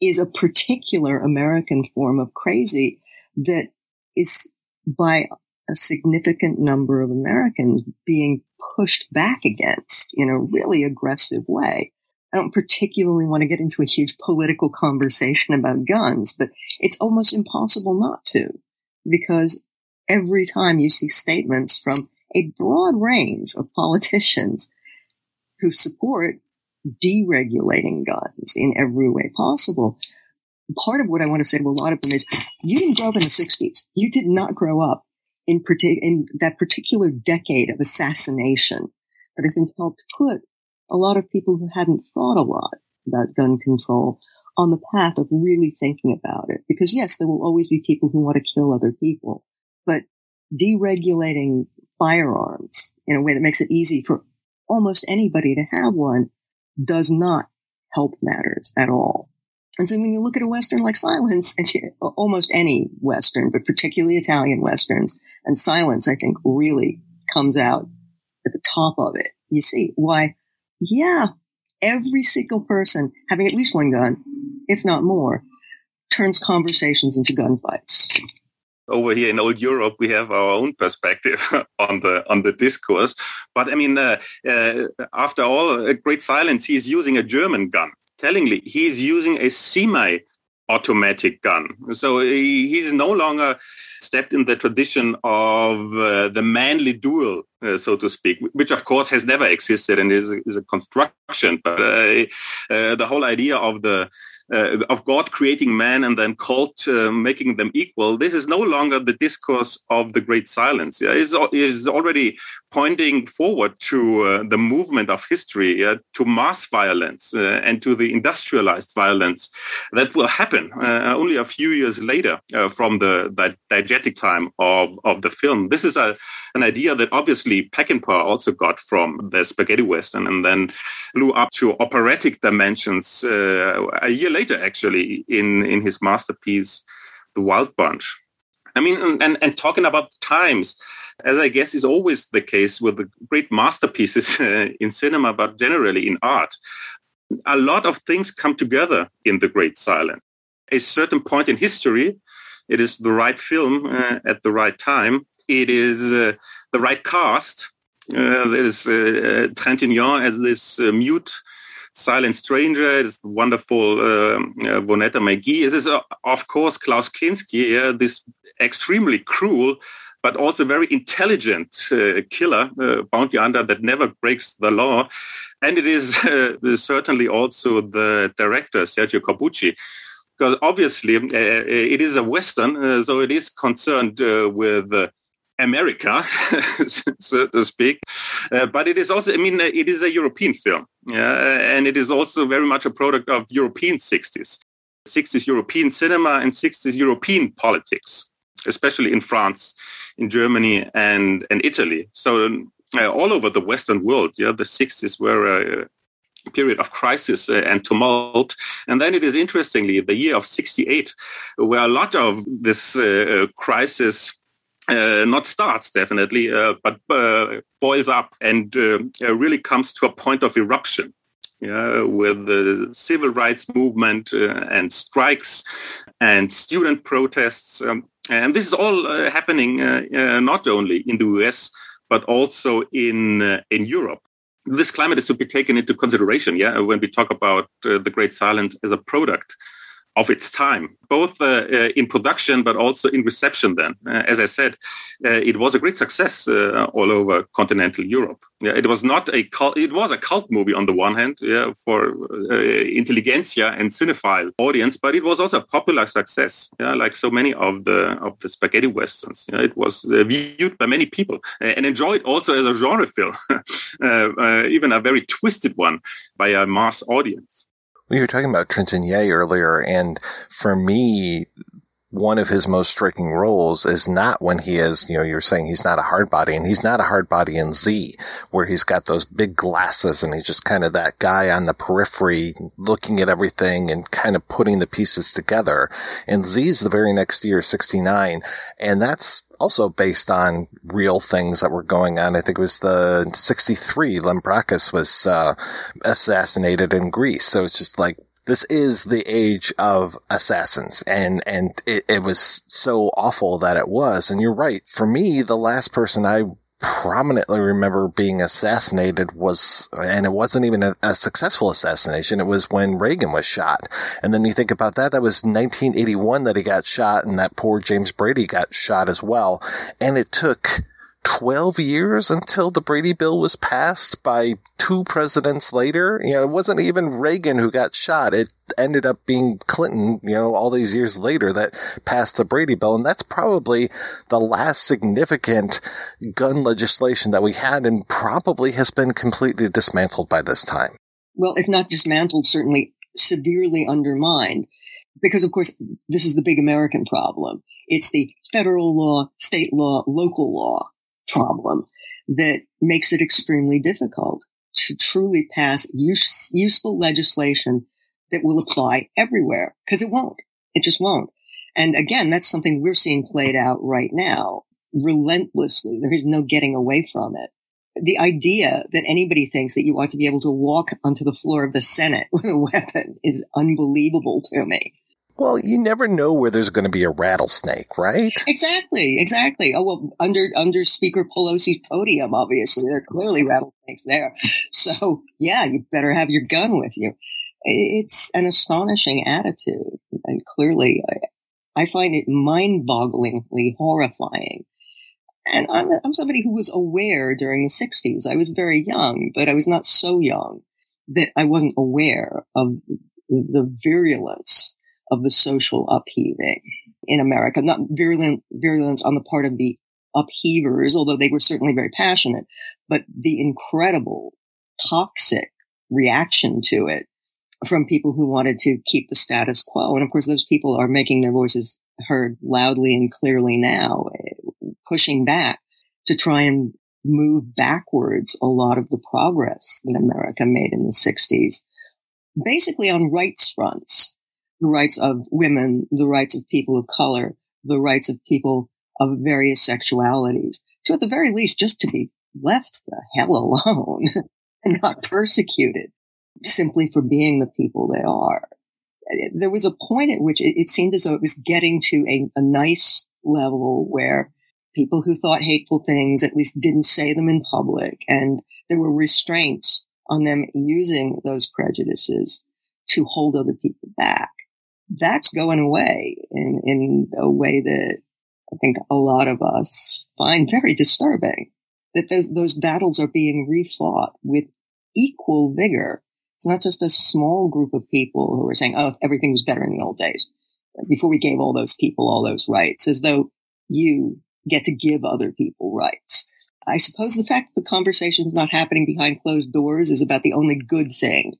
is a particular American form of crazy that is by a significant number of Americans being pushed back against in a really aggressive way. I don't particularly want to get into a huge political conversation about guns, but it's almost impossible not to because every time you see statements from a broad range of politicians who support deregulating guns in every way possible, part of what I want to say to a lot of them is you didn't grow up in the 60s. You did not grow up in, partic- in that particular decade of assassination that I think helped put a lot of people who hadn't thought a lot about gun control on the path of really thinking about it. Because yes, there will always be people who want to kill other people, but deregulating firearms in a way that makes it easy for almost anybody to have one does not help matters at all. And so when you look at a Western like Silence, and almost any Western, but particularly Italian Westerns, and Silence, I think really comes out at the top of it. You see why yeah, every single person having at least one gun, if not more, turns conversations into gunfights. Over here in old Europe, we have our own perspective (laughs) on the on the discourse. But I mean, uh, uh, after all, a great silence. He's using a German gun. Tellingly, he's using a semi automatic gun. So he's no longer stepped in the tradition of uh, the manly duel, uh, so to speak, which of course has never existed and is, is a construction. But uh, uh the whole idea of the uh, of God creating man and then Colt uh, making them equal, this is no longer the discourse of the Great Silence. Yeah, it's, it's already pointing forward to uh, the movement of history, uh, to mass violence uh, and to the industrialized violence that will happen uh, only a few years later from the, the diegetic time of, of the film. This is a, an idea that obviously Peckinpah also got from the spaghetti western and then blew up to operatic dimensions a year later, actually, in, in his masterpiece, The Wild Bunch. I mean, and, and talking about times, as I guess is always the case with the great masterpieces (laughs) uh, in cinema, but generally in art, a lot of things come together in The Great Silence. A certain point in history, it is the right film uh, at the right time. It is uh, the right cast. Uh, there's uh, Trintignant as this uh, mute Silent Stranger, this wonderful um, uh, Vonetta McGee. This is, uh, of course, Klaus Kinski, uh, this extremely cruel but also very intelligent uh, killer, uh, bounty hunter that never breaks the law. And it is (laughs) uh, certainly also the director, Sergio Corbucci, because obviously uh, it is a Western, uh, so it is concerned uh, with uh, America, (laughs) so to speak. Uh, but it is also, I mean, it is a European film, and it is also very much a product of European 60s. 60s European cinema and 60s European politics, especially in France, in Germany, and, and Italy. So uh, all over the Western world, yeah, the 60s were a, period of crisis uh, and tumult. And then it is interestingly the year of 68, where a lot of this uh, crisis uh, not starts definitely, uh, but uh, boils up and uh, really comes to a point of eruption. Yeah, with the civil rights movement and strikes and student protests. Um, and this is all uh, happening uh, uh, not only in the US, but also in in Europe. This climate is to be taken into consideration, yeah, when we talk about uh, the Great Silence as a product of its time, both uh, uh, in production but also in reception. Then, uh, as I said, uh, it was a great success uh, all over continental Europe. Yeah, it was not a cult, it was a cult movie on the one hand, yeah, for uh, intelligentsia and cinephile audience, but it was also a popular success. Yeah, like so many of the of the spaghetti westerns. Yeah, it was viewed by many people and enjoyed also as a genre film, (laughs) even a very twisted one by a mass audience. We were talking about Trintignant earlier, and for me, one of his most striking roles is not when he is, you know, you're saying he's not a hard body, and he's not a hard body in Z, where he's got those big glasses and he's just kind of that guy on the periphery looking at everything and kind of putting the pieces together. And Z is the very next year, 69, and that's also based on real things that were going on. I think it was the 63 Lambrakis was, uh, assassinated in Greece. So it's just like, this is the age of assassins and, and it, it was so awful that it was. And you're right. For me, the last person I prominently remember being assassinated was, and it wasn't even a, a, successful assassination. It was when Reagan was shot. And then you think about that, that was 1981 that he got shot and that poor James Brady got shot as well. And it took 12 years until the Brady bill was passed by two presidents later. You know, it wasn't even Reagan who got shot. It ended up being Clinton, you know, all these years later that passed the Brady bill. And that's probably the last significant gun legislation that we had and probably has been completely dismantled by this time. Well, if not dismantled, certainly severely undermined. Because of course, this is the big American problem. It's the federal law, state law, local law problem that makes it extremely difficult to truly pass use, useful legislation that will apply everywhere because it won't. It just won't. And again, that's something we're seeing played out right now relentlessly. There is no getting away from it. The idea that anybody thinks that you ought to be able to walk onto the floor of the Senate (laughs) with a weapon is unbelievable to me. Well, you never know where there's going to be a rattlesnake, right? Exactly, exactly. Oh well, under under Speaker Pelosi's podium, obviously there are clearly rattlesnakes there. So yeah, you better have your gun with you. It's an astonishing attitude, and clearly, I, I find it mind-bogglingly horrifying. And I'm, I'm somebody who was aware during the '60s. I was very young, but I was not so young that I wasn't aware of the virulence of the social upheaving in America. Not virulent, virulence on the part of the upheavers, although they were certainly very passionate, but the incredible toxic reaction to it from people who wanted to keep the status quo. And of course, those people are making their voices heard loudly and clearly now, pushing back to try and move backwards a lot of the progress that America made in the 60s, basically on rights fronts the rights of women, the rights of people of color, the rights of people of various sexualities, to at the very least just to be left the hell alone (laughs) and not persecuted simply for being the people they are. There was a point at which it, seemed as though it was getting to a, a nice level where people who thought hateful things at least didn't say them in public and there were restraints on them using those prejudices to hold other people back that's going away in, in a way that I think a lot of us find very disturbing. That those, those battles are being refought with equal vigor. It's not just a small group of people who are saying, oh, everything was better in the old days before we gave all those people all those rights, as though you get to give other people rights. I suppose the fact that the conversation is not happening behind closed doors is about the only good thing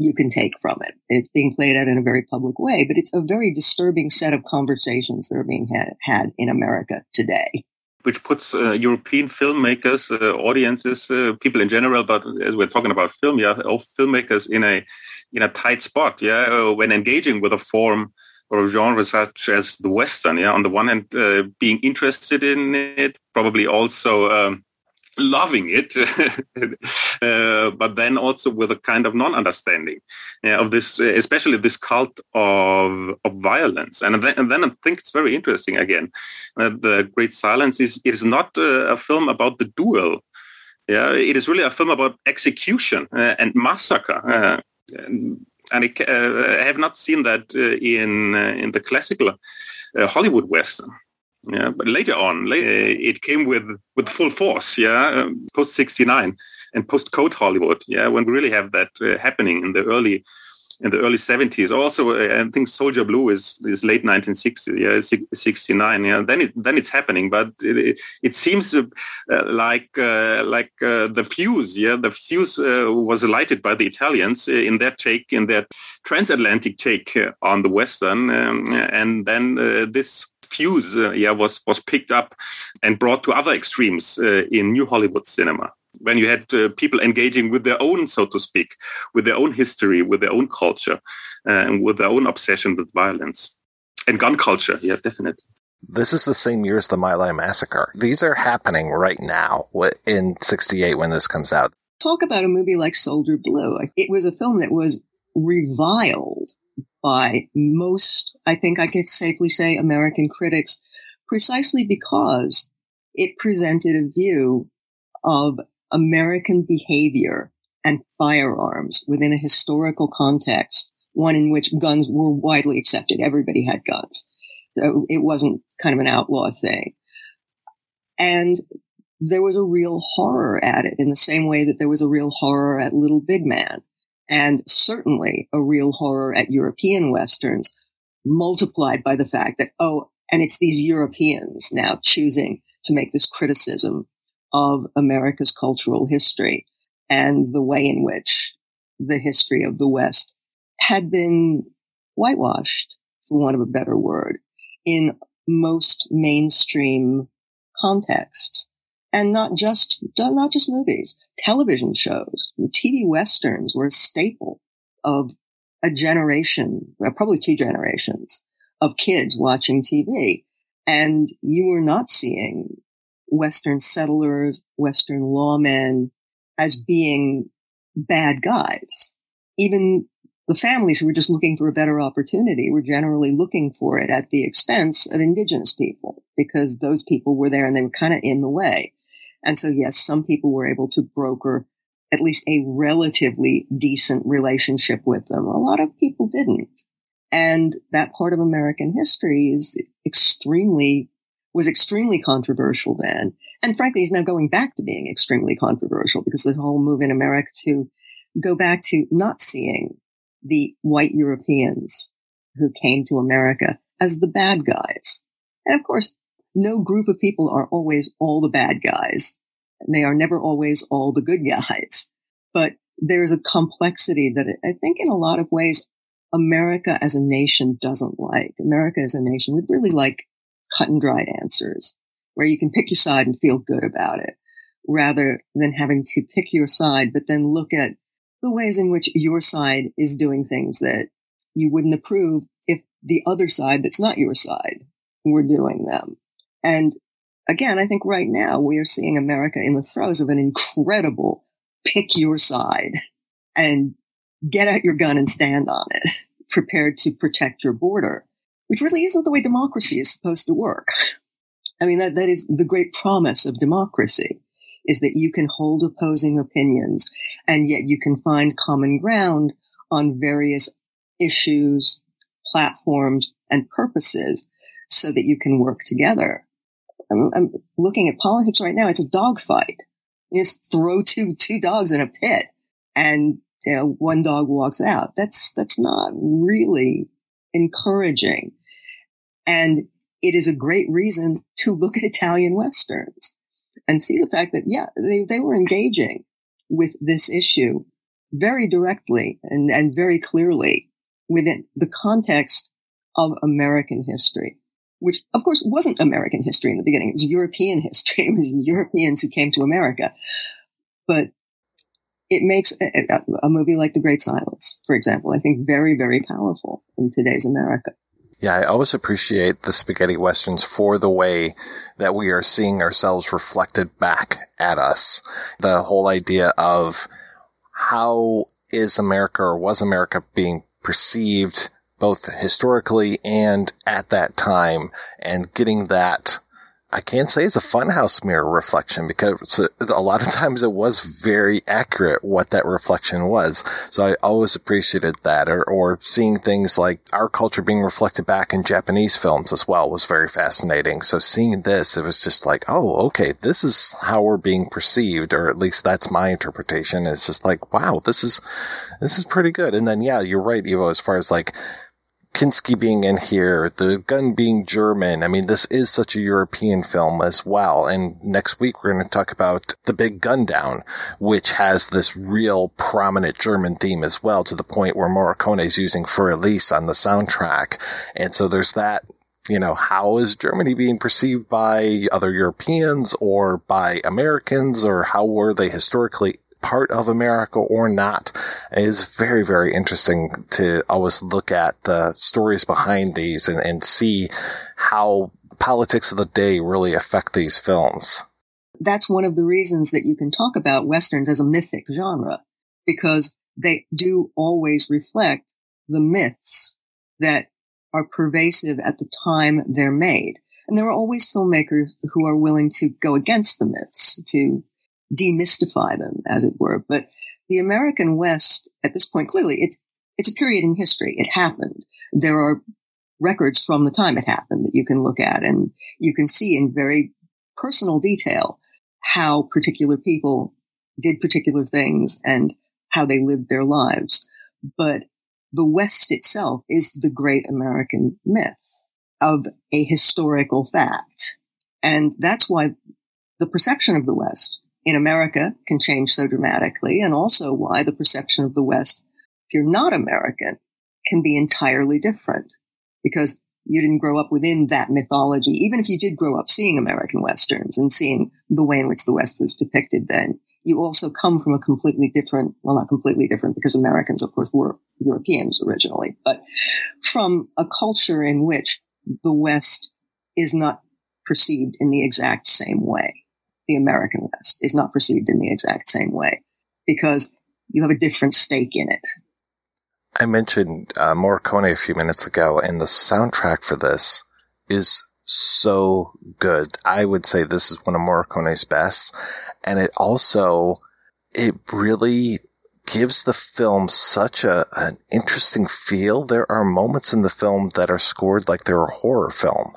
you can take from it. It's being played out in a very public way, but it's a very disturbing set of conversations that are being had, had in America today. Which puts uh, European filmmakers, uh, audiences, uh, people in general, but as we're talking about film, yeah, all filmmakers in a in a tight spot, yeah, uh, when engaging with a form or a genre such as the Western, yeah, on the one hand, uh, being interested in it, probably also um, loving it, (laughs) uh, but then also with a kind of non-understanding yeah, of this, especially this cult of of violence. And then, and then I think it's very interesting again. Uh, the Great Silence is is not uh, a film about the duel. Yeah, it is really a film about execution uh, and massacre. Uh, and, and it, uh, I have not seen that in in the classical Hollywood Western. Yeah, but later on, later, it came with with full force. Yeah, um, post sixty nine and post Code Hollywood. Yeah, when we really have that uh, happening in the early in the early 70s. Also, uh, I think Soldier Blue is, is late 1960s, yeah, 69. Yeah, then it then it's happening, but it, it seems uh, like uh, like uh, the fuse, yeah, the fuse uh, was lighted by the Italians in their take, in their transatlantic take on the Western, um, and then this fuse, uh, yeah, was was picked up and brought to other extremes uh, in New Hollywood cinema. When you had uh, people engaging with their own, so to speak, with their own history, with their own culture, uh, and with their own obsession with violence and gun culture, yeah, definitely. This is the same year as the My Lai massacre. These are happening right now in 68 when this comes out. Talk about a movie like Soldier Blue. It was a film that was reviled by most, I think I could safely say, American critics, precisely because it presented a view of American behavior and firearms within a historical context, one in which guns were widely accepted. Everybody had guns. So it wasn't kind of an outlaw thing. And there was a real horror at it in the same way that there was a real horror at Little Big Man and certainly a real horror at European Westerns, multiplied by the fact that, oh, and it's these Europeans now choosing to make this criticism of America's cultural history and the way in which the history of the West had been whitewashed, for want of a better word, in most mainstream contexts and not just not just movies, television shows, TV westerns were a staple of a generation, probably two generations of kids watching TV, and you were not seeing Western settlers, Western lawmen as being bad guys. Even the families who were just looking for a better opportunity were generally looking for it at the expense of indigenous people because those people were there and they were kind of in the way. And so, yes, some people were able to broker at least a relatively decent relationship with them. A lot of people didn't. And that part of American history is extremely, was extremely controversial then. And frankly, is now going back to being extremely controversial because the whole move in America to go back to not seeing the white Europeans who came to America as the bad guys. And of course, no group of people are always all the bad guys. And they are never always all the good (laughs) guys. But there's a complexity that I think in a lot of ways America as a nation doesn't like. America as a nation would really like cut and dried answers where you can pick your side and feel good about it rather than having to pick your side, but then look at the ways in which your side is doing things that you wouldn't approve if the other side that's not your side were doing them. And again, I think right now we are seeing America in the throes of an incredible pick your side and get out your gun and stand on it, (laughs) prepared to protect your border, which really isn't the way democracy is supposed to work. I mean, that, that is the great promise of democracy is that you can hold opposing opinions and yet you can find common ground on various issues, platforms, and purposes so that you can work together. I'm, I'm looking at politics right now. It's a dogfight. You just throw two two dogs in a pit, and you know, one dog walks out. That's, that's not really encouraging. And it is a great reason to look at Italian Westerns and see the fact that, yeah, they, they were engaging with this issue very directly and, and very clearly within the context of American history, which of course wasn't American history in the beginning. It was European (laughs) history. It was Europeans who came to America. But it makes a, a, movie like The Great Silence, for example, I think very, very powerful in today's America. Yeah, I always appreciate the spaghetti westerns for the way that we are seeing ourselves reflected back at us. The whole idea of how is America or was America being perceived both historically and at that time and getting that I can't say it's a funhouse mirror reflection because a lot of (laughs) times it was very accurate what that reflection was. So I always appreciated that or, or seeing things like our culture being reflected back in Japanese films as well was very fascinating. So seeing this, it was just like, oh, okay, this is how we're being perceived, or at least that's my interpretation. It's just like, wow, this is, this is pretty good. And then, yeah, you're right, Ivo, as far as like, Kinski being in here, the gun being German. I mean, this is such a European film as well. And next week we're going to talk about The Big Gun Down, which has this real prominent German theme as well to the point where Morricone is using Für Elise on the soundtrack. And so there's that you know, how is Germany being perceived by other Europeans or by Americans or how were they historically part of America or not is very, very interesting to always look at the stories behind these and, and see how politics of the day really affect these films. That's one of the reasons that you can talk about Westerns as a mythic genre because they do always reflect the myths that are pervasive at the time they're made. And there are always filmmakers who are willing to go against the myths, to demystify them, as it were. But the American West, at this point, clearly, it's it's a period in history. It happened. There are records from the time it happened that you can look at, and you can see in very personal detail how particular people did particular things and how they lived their lives. But the West itself is the great American myth of a historical fact. And that's why the perception of the West in America can change so dramatically and also why the perception of the West, if you're not American, can be entirely different because you didn't grow up within that mythology. Even if you did grow up seeing American Westerns and seeing the way in which the West was depicted then, you also come from a completely different, well, not completely different because Americans, of course, were Europeans originally, but from a culture in which the West is not perceived in the exact same way the American West is not perceived in the exact same way because you have a different stake in it. I mentioned uh, Morricone a few minutes ago, and the soundtrack for this is so good. I would say this is one of Morricone's best, and it also it really gives the film such a an interesting feel. There are moments in the film that are scored like they're a horror film,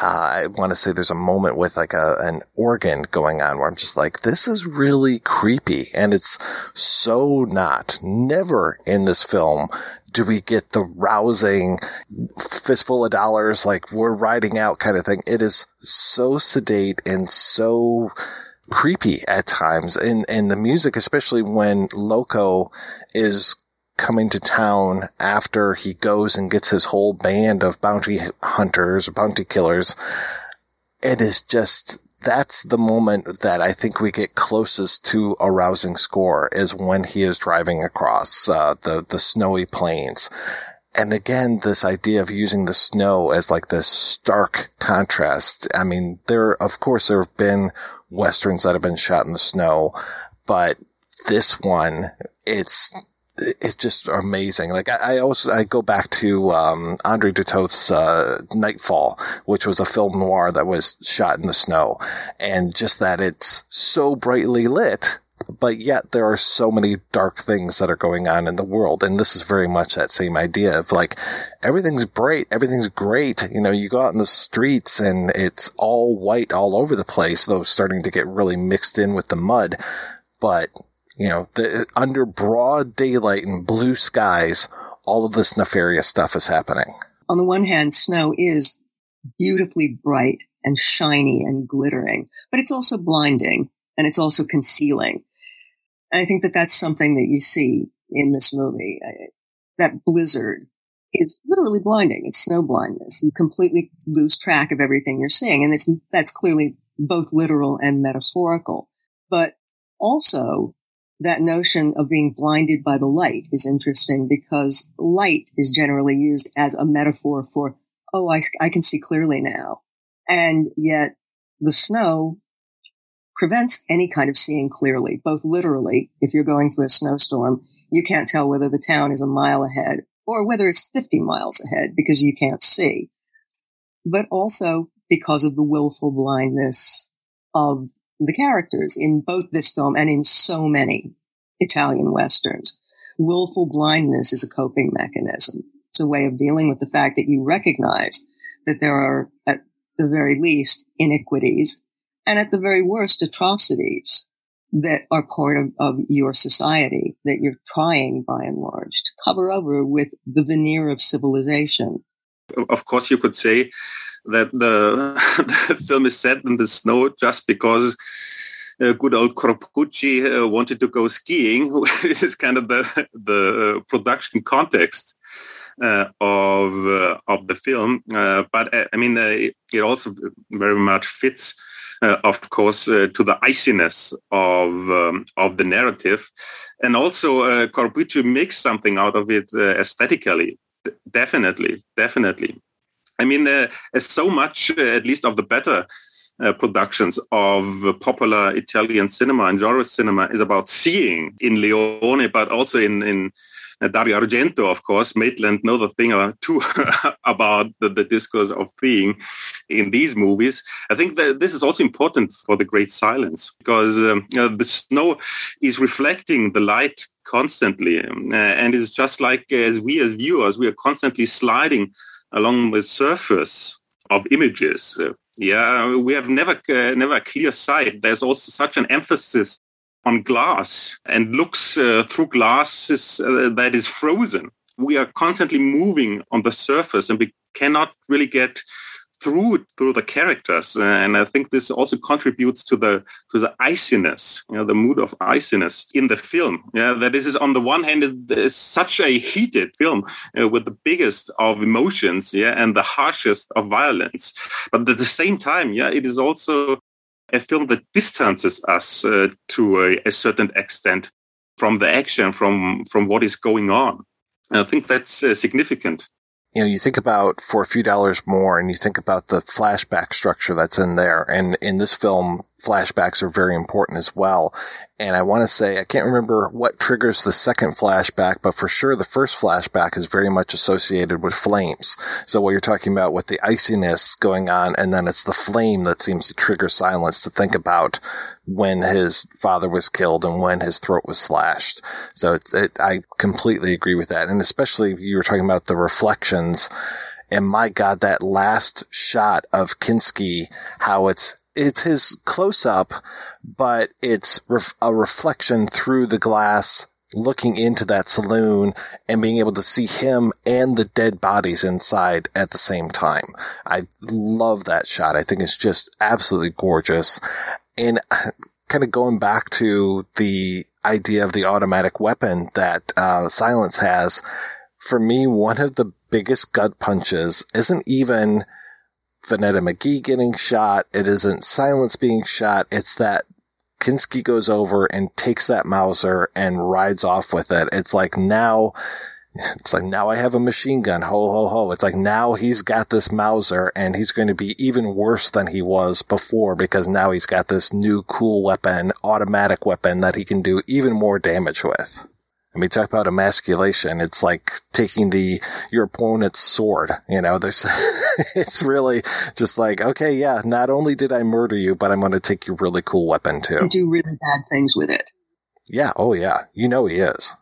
uh, I want to say there's a moment with like a, an organ going on where I'm just like, this is really creepy. And it's so not. Never in this film do we get the rousing fistful of dollars, like we're riding out kind of thing. It is so sedate and so creepy at times. And, and the music, especially when Loco is coming to town after he goes and gets his whole band of bounty hunters, bounty killers. It is just, that's the moment that I think we get closest to a rousing score is when he is driving across uh, the the snowy plains. And again, this idea of using the snow as like this stark contrast. I mean, there, of course, there have been westerns that have been shot in the snow, but this one, it's it's just amazing. Like I, I always I go back to um, Andre de Toth's uh, Nightfall, which was a film noir that was shot in the snow, and just that it's so brightly lit, but yet there are so many dark things that are going on in the world, and this is very much that same idea of like everything's bright, everything's great. You know, you go out in the streets and it's all white all over the place, though starting to get really mixed in with the mud, but You know, the, under broad daylight and blue skies, all of this nefarious stuff is happening. On the one hand, snow is beautifully bright and shiny and glittering, but it's also blinding and it's also concealing. And I think that that's something that you see in this movie. That blizzard is literally blinding. It's snow blindness. You completely lose track of everything you're seeing. And it's, that's clearly both literal and metaphorical. But also that notion of being blinded by the light is interesting because light is generally used as a metaphor for, oh, I, I can see clearly now. And yet the snow prevents any kind of seeing clearly, both literally, if you're going through a snowstorm, you can't tell whether the town is a mile ahead or whether it's 50 miles ahead because you can't see. But also because of the willful blindness of the characters in both this film and in so many Italian westerns. Willful blindness is a coping mechanism. It's a way of dealing with the fact that you recognize that there are, at the very least, iniquities and at the very worst, atrocities that are part of, of your society that you're trying by and large to cover over with the veneer of civilization. Of course, you could say that the, (laughs) the film is set in the snow just because uh, good old Corbucci uh, wanted to go skiing. (laughs) this is kind of the the production context uh, of uh, of the film. Uh, but uh, I mean, it, also very much fits uh, of course, uh, to the iciness of um, of the narrative, and also uh, Corbucci makes something out of it uh, aesthetically. Definitely, definitely. I mean, uh, so much, uh, at least of the better uh, productions of popular Italian cinema and genre cinema is about seeing in Leone, but also in in uh, Dario Argento, of course, Maitland know the thing (laughs) too about the, the, discourse of being in these movies. I think that this is also important for the Great Silence because um, you know, the snow is reflecting the light constantly, uh, and it's just like as we as viewers, we are constantly sliding along the surface of images. Yeah, we have never uh, never clear sight. There's also such an emphasis on glass and looks uh, through glasses uh, that is frozen. We are constantly moving on the surface and we cannot really get through through the characters uh, and i think this also contributes to the to the iciness you know the mood of iciness in the film yeah that this is on the one hand it is such a heated film uh, with the biggest of emotions yeah and the harshest of violence but at the same time yeah it is also a film that distances us uh, to a, a, certain extent from the action, from from what is going on. And I think that's uh, significant. You know, you think about for a few dollars more, and you think about the flashback structure that's in there. And in this film, flashbacks are very important as well. And I want to say, I can't remember what triggers the second flashback, but for sure the first flashback is very much associated with flames. So what you're talking about with the iciness going on, and then it's the flame that seems to trigger silence to think about when his father was killed and when his throat was slashed. So it's, it, I completely agree with that. And especially you were talking about the reflections. And my God, that last shot of Kinski, how it's it's his close up, but it's ref- a reflection through the glass looking into that saloon and being able to see him and the dead bodies inside at the same time. I love that shot. I think it's just absolutely gorgeous. And (sighs) kind of going back to the idea of the automatic weapon that uh, Silence has, for me, one of the biggest gut punches isn't even Vonetta McGee getting shot. It isn't Silence being shot. It's that Kinski goes over and takes that Mauser and rides off with it. It's like now, it's like now I have a machine gun. Ho, ho, ho. It's like now he's got this Mauser and he's going to be even worse than he was before because now he's got this new cool weapon, automatic weapon that he can do even more damage with. I mean, talk about emasculation. It's like taking the, your opponent's sword, you know, there's, (laughs) it's really just like, okay, yeah, not only did I murder you, but I'm going to take your really cool weapon too. And do really bad things with it. Yeah. Oh yeah. You know he is.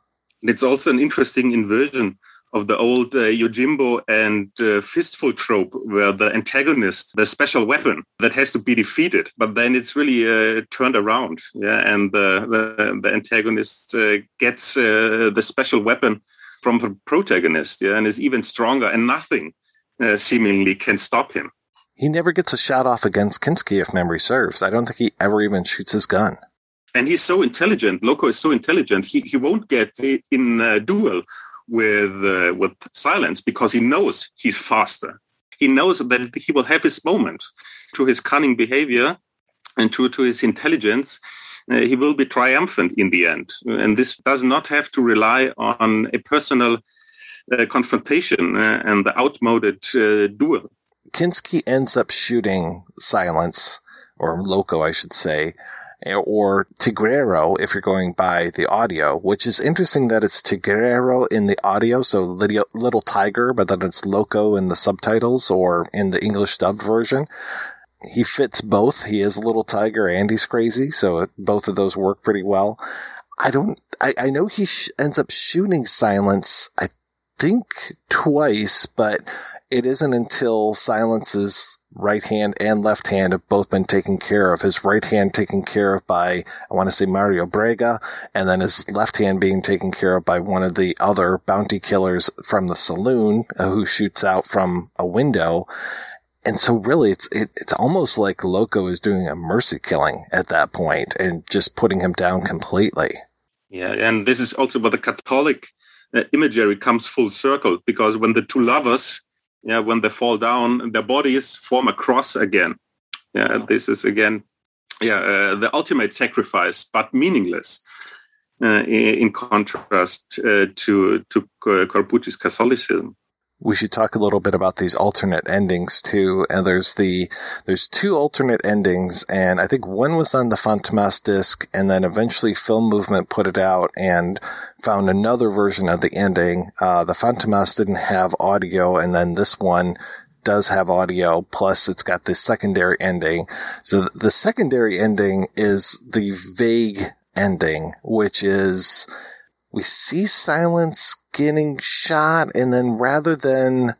It's also an interesting inversion of the old uh, Yojimbo and uh, Fistful trope, where the antagonist, the special weapon that has to be defeated, but then it's really uh, turned around, yeah, and the the, the antagonist uh, gets uh, the special weapon from the protagonist, yeah, and is even stronger, and nothing uh, seemingly can stop him. He never gets a shot off against Kinski, if memory serves. I don't think he ever even shoots his gun. And he's so intelligent. Loco is so intelligent. He he won't get in a duel with uh, with silence because he knows he's faster. He knows that he will have his moment. To his cunning behavior and to, to his intelligence, uh, he will be triumphant in the end. And this does not have to rely on a personal uh, confrontation uh, and the outmoded uh, duel. Kinski ends up shooting Silence, or Loco, I should say, or Tigrero if you're going by the audio, which is interesting that it's Tigrero in the audio, so little, tiger, but then it's Loco in the subtitles or in the English dubbed version. He fits both. He is a little tiger and he's crazy, so both of those work pretty well. I don't, I, I know he sh- ends up shooting Silence, I think twice, but it isn't until Silence's right hand and left hand have both been taken care of. His right hand taken care of by, I want to say Mario Brega, and then his left hand being taken care of by one of the other bounty killers from the saloon uh, who shoots out from a window. And so really it's, it, it's almost like Loco is doing a mercy killing at that point and just putting him down completely. Yeah. And this is also where the Catholic uh, imagery comes full circle because when the two lovers yeah, when they fall down, their bodies form a cross again. Yeah, this is again, yeah, uh, the ultimate sacrifice, but meaningless. Uh, in, in, contrast uh, to to Corbucci's Catholicism we should talk a little bit about these alternate endings too. And there's the, there's two alternate endings and I think one was on the Fantoma's disc and then eventually Film Movement put it out and found another version of the ending. Uh, the Fantoma's didn't have audio and then this one does have audio, plus it's got this secondary ending. So the secondary ending is the vague ending, which is we see silence getting shot and then rather than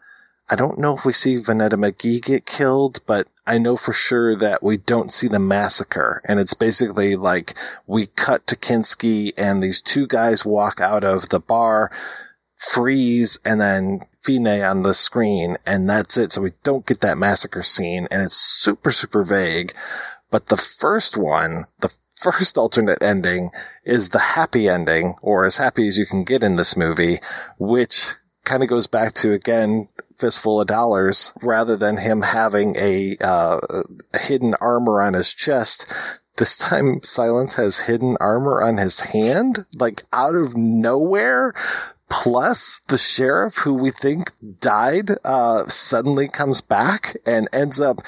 I don't know if we see Vonetta McGee get killed, but I know for sure that we don't see the massacre. And it's basically like we cut to Kinski and these two guys walk out of the bar, freeze, and then Fine on the screen. And that's it. So we don't get that massacre scene and it's super, super vague. But the first one, the first alternate ending is the happy ending, or as happy as you can get in this movie, which kind of goes back to again fistful of dollars rather than him having a, uh, a hidden armor on his chest. This time Silence has hidden armor on his hand, like out of nowhere plus the sheriff who we think died uh, suddenly comes back and ends up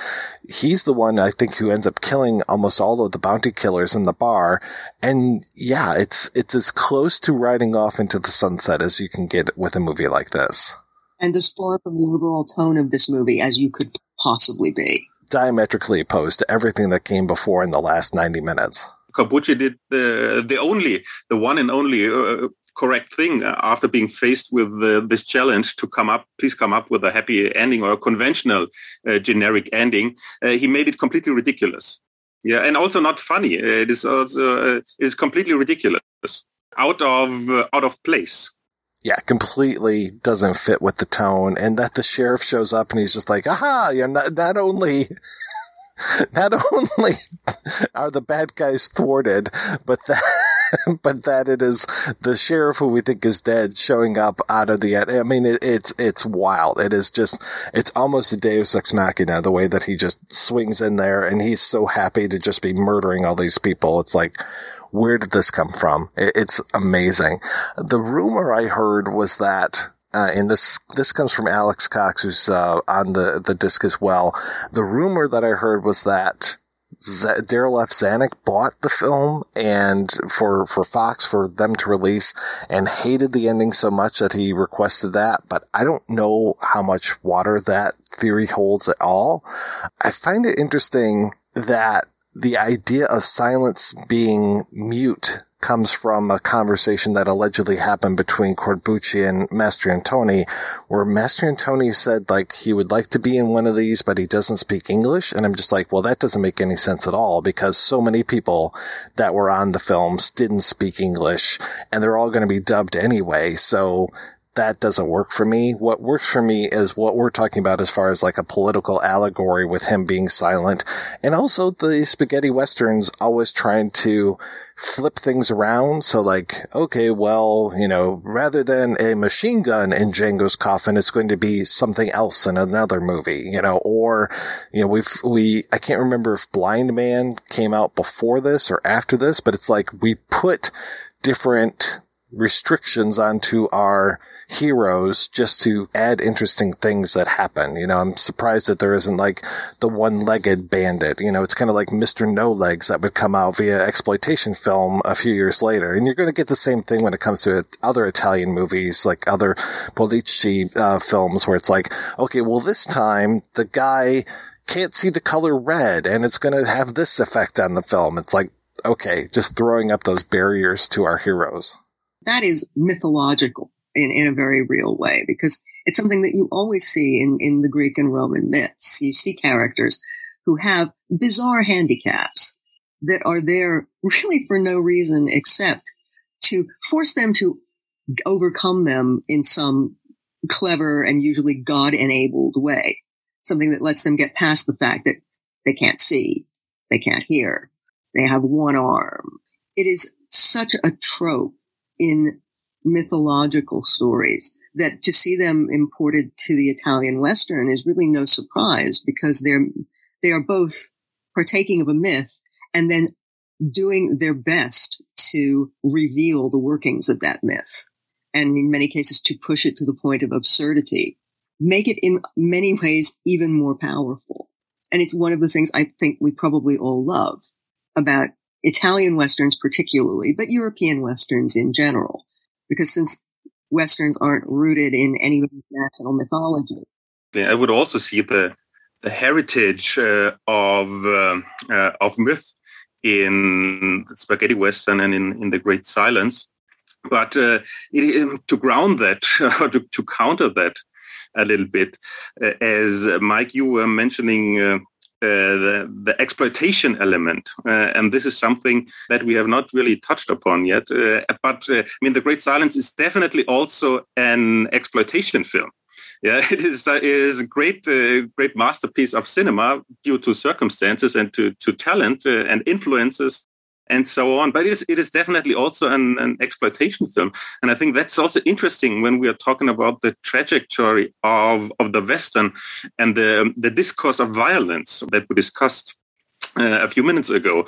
he's the one i think who ends up killing almost all of the bounty killers in the bar. And yeah it's it's as close to riding off into the sunset as you can get with a movie like this. And as far from the overall tone of this movie as you could possibly be. Diametrically opposed to everything that came before in the last 90 minutes. Corbucci did the the only, the one and only uh, correct thing uh, after being faced with uh, this challenge to come up, please come up with a happy ending or a conventional uh, generic ending. Uh, he made it completely ridiculous. Yeah, and also not funny. Uh, it is also uh, is completely ridiculous, out of out of place. Yeah, completely doesn't fit with the tone, and that the sheriff shows up and he's just like, "Aha! You're not not only." (laughs) not only (laughs) are the bad guys thwarted, but that (laughs) but that it is the sheriff who we think is dead showing up out of the, I mean, it, it's, it's wild. It is just, it's almost a deus ex machina, the way that he just swings in there and he's so happy to just be murdering all these people. It's like, where did this come from? It's amazing. The rumor I heard was that uh, and this this comes from Alex Cox, who's uh, on the the disc as well. The rumor that I heard was that Z- Darryl F. Zanuck bought the film and for, for Fox for them to release and hated the ending so much that he requested that. But I don't know how much water that theory holds at all. I find it interesting that the idea of silence being mute comes from a conversation that allegedly happened between Corbucci and Mastroianni, where Mastroianni said like he would like to be in one of these, but he doesn't speak English. And I'm just like, well, that doesn't make any sense at all because so many people that were on the films didn't speak English and they're all going to be dubbed anyway. So that doesn't work for me. What works for me is what we're talking about as far as like a political allegory with him being silent. And also the spaghetti westerns always trying to flip things around. So like, okay, well, you know, rather than a machine gun in Django's coffin, it's going to be something else in another movie, you know, or, you know, we've, we, I can't remember if Blind Man came out before this or after this, but it's like we put different restrictions onto our heroes just to add interesting things that happen. You know, I'm surprised that there isn't like the one-legged bandit. You know, it's kind of like Mr. No Legs that would come out via exploitation film a few years later. And you're going to get the same thing when it comes to other Italian movies, like other Polizzi uh, films where it's like, okay, well, this time the guy can't see the color red and it's going to have this effect on the film. It's like, okay, just throwing up those barriers to our heroes. That is mythological in, in a very real way because it's something that you always see in, in the Greek and Roman myths. You see characters who have bizarre handicaps that are there really for no reason except to force them to overcome them in some clever and usually God enabled way. Something that lets them get past the fact that they can't see, they can't hear, they have one arm. It is such a trope in mythological stories that to see them imported to the Italian Western is really no surprise because they're, they are both partaking of a myth and then doing their best to reveal the workings of that myth. And in many cases to push it to the point of absurdity, make it in many ways even more powerful. And it's one of the things I think we probably all love about Italian Westerns particularly, but European Westerns in general because since westerns aren't rooted in any national mythology. I would also see the the heritage uh, of uh, uh, of myth in spaghetti western and in, in the Great Silence, but uh, it, um, to ground that (laughs) to, to, counter that a little bit, uh, as Mike you were mentioning uh, the, the exploitation element. Uh, and this is something that we have not really touched upon yet. Uh, but I mean, The Great Silence is definitely also an exploitation film. Yeah, (laughs) it is, uh, a great, uh, great masterpiece of cinema due to circumstances and to, to talent uh, and influences and so on. But it is, it is definitely also an, an exploitation film. And I think that's also interesting when we are talking about the trajectory of, of the Western and the, the discourse of violence that we discussed uh, a few minutes ago,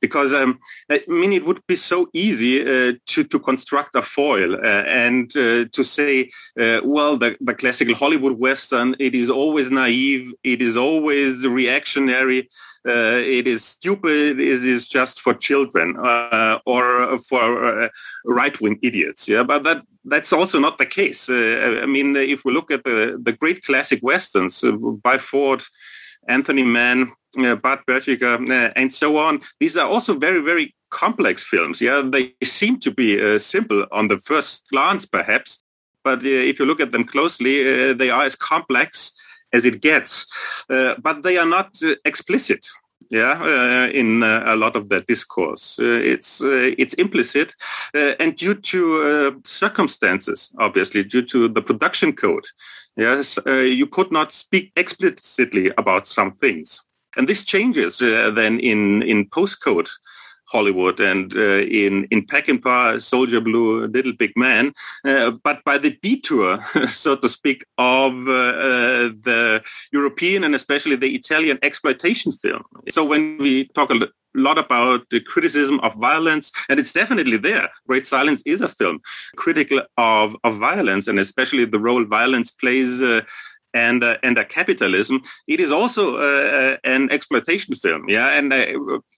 because um, I mean it would be so easy uh, to to construct a foil uh, and uh, to say, uh, well, the, the classical Hollywood western, it is always naive, it is always reactionary, uh, it is stupid, it is just for children uh, or for uh, right-wing idiots. Yeah, but that that's also not the case. Uh, I mean, if we look at the, the great classic westerns by Ford, Anthony Mann, Budd Boetticher, and so on, these are also very, very complex films. Yeah, they seem to be simple on the first glance, perhaps, but if you look at them closely, they are as complex as it gets, uh, but they are not uh, explicit. Yeah, uh, in uh, a lot of that discourse, uh, it's uh, it's implicit, and due to circumstances, obviously, due to the production code, yes, you could not speak explicitly about some things, and this changes then in in postcode Hollywood and uh, in in Peckinpah, Soldier Blue, Little Big Man, uh, but by the detour, (laughs) so to speak, of uh, uh, the European and especially the Italian exploitation film. So when we talk a lot about the criticism of violence, and it's definitely there. Great Silence is a film critical of, of violence, and especially the role violence plays uh, and uh, and a capitalism. It is also uh, uh an exploitation film, yeah. And I,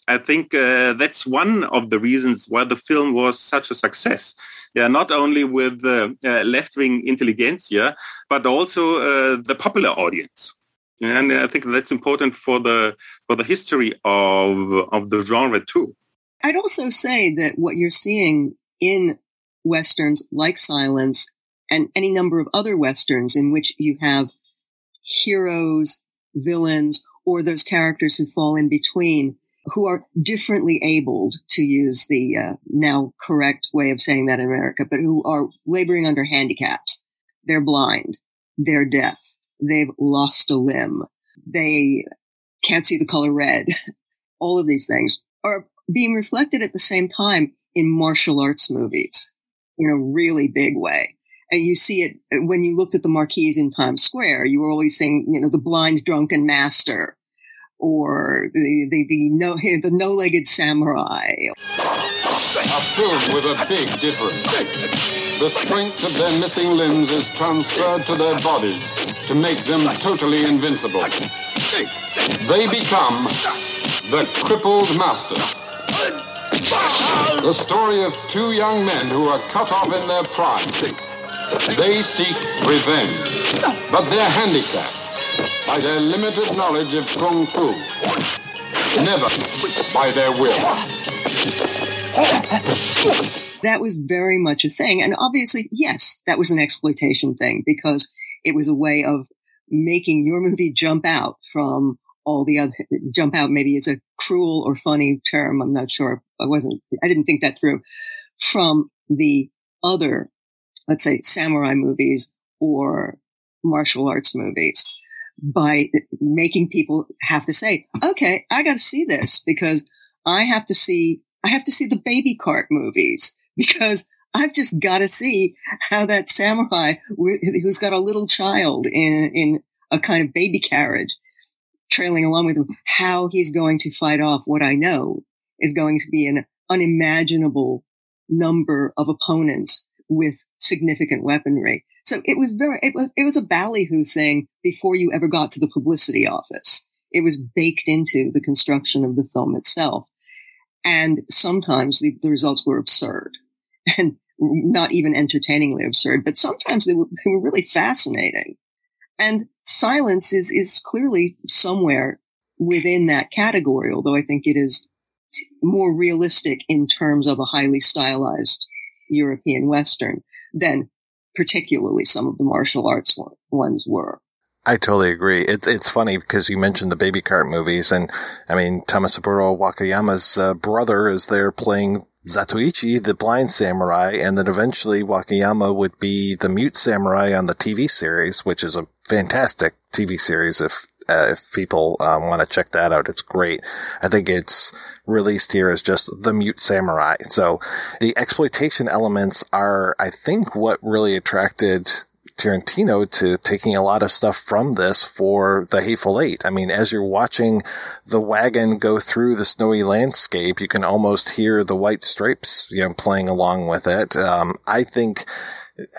I think uh, that's one of the reasons why the film was such a success. Yeah, not only with the uh, left-wing intelligentsia, but also uh, the popular audience. And I think that's important for the for the history of of the genre too. I'd also say that what you're seeing in westerns like Silence and any number of other westerns in which you have heroes, villains, or those characters who fall in between who are differently abled to use the uh, now correct way of saying that in America, but who are laboring under handicaps. They're blind. They're deaf. They've lost a limb. They can't see the color red. (laughs) All of these things are being reflected at the same time in martial arts movies in a really big way. And you see it uh, when you looked at the marquees in Times Square. You were always saying, you know, the blind drunken master or the the, the no (laughs) the no-legged samurai. A film with a big difference. The strength of their missing limbs is transferred to their bodies to make them totally invincible. They become the crippled masters. The story of two young men who are cut off in their prime. They seek revenge, but they're handicapped by their limited knowledge of Kung Fu, never by their will. That was very much a thing. And obviously, yes, that was an exploitation thing because it was a way of making your movie jump out from all the other, jump out maybe is a cruel or funny term. I'm not sure. I wasn't, I didn't think that through from the other, let's say samurai movies or martial arts movies by making people have to say, okay, I got to see this because I have to see, I have to see the baby cart movies (laughs) because I've just got to see how that samurai who's got a little child in, in a kind of baby carriage trailing along with him, how he's going to fight off what I know is going to be an unimaginable number of opponents with significant weaponry. So it was very, it was, it was a ballyhoo thing before you ever got to the publicity office. It was baked into the construction of the film itself. And sometimes the, the results were absurd (laughs) and not even entertainingly absurd, but sometimes they were, they were really fascinating. And silence is, is clearly somewhere within that category, although I think it is more realistic in terms of a highly stylized European Western than particularly some of the martial arts ones were. I totally agree. It's it's funny because you mentioned the baby cart movies, and I mean Thomas Tomisaburo Wakayama's uh, brother is there playing Zatoichi, the blind samurai, and then eventually Wakayama would be the mute samurai on the TV series, which is a fantastic TV series if uh, if people um, want to check that out, it's great. I think it's released here as just the mute samurai. So the exploitation elements are, I think, what really attracted Tarantino to taking a lot of stuff from this for the Hateful Eight. I mean, as you're watching the wagon go through the snowy landscape, you can almost hear the white stripes, you know, playing along with it. Um, I think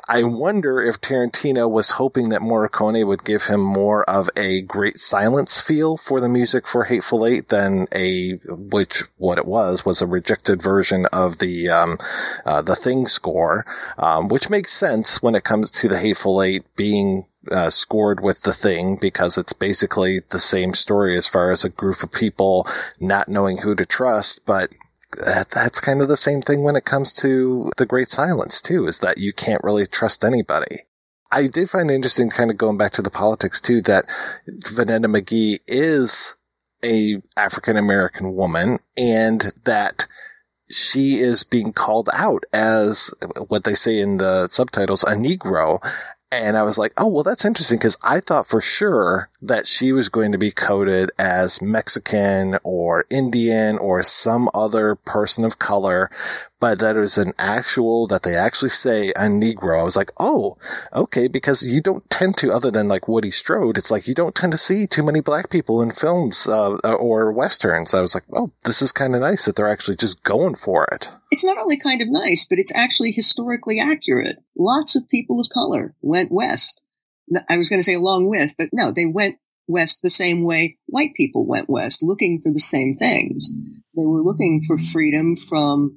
I wonder if Tarantino was hoping that Morricone would give him more of a great silence feel for the music for Hateful Eight than a, which what it was, was a rejected version of the, um, uh, the Thing score, um, which makes sense when it comes to the Hateful Eight being uh, scored with the thing because it's basically the same story as far as a group of people not knowing who to trust, but that, that's kind of the same thing when it comes to the great silence too, is that you can't really trust anybody. I did find interesting kind of going back to the politics too, that Vonetta McGee is a African American woman and that she is being called out as what they say in the subtitles, a Negro. And I was like, oh, well, that's interesting because I thought for sure that she was going to be coded as Mexican or Indian or some other person of color but that it was an actual, that they actually say a Negro. I was like, oh, okay, because you don't tend to, other than like Woody Strode, it's like you don't tend to see too many black people in films, uh, or westerns. I was like, oh, this is kind of nice that they're actually just going for it. It's not only kind of nice, but it's actually historically accurate. Lots of people of color went west. I was going to say along with, but no, they went west the same way white people went west, looking for the same things. They were looking for freedom from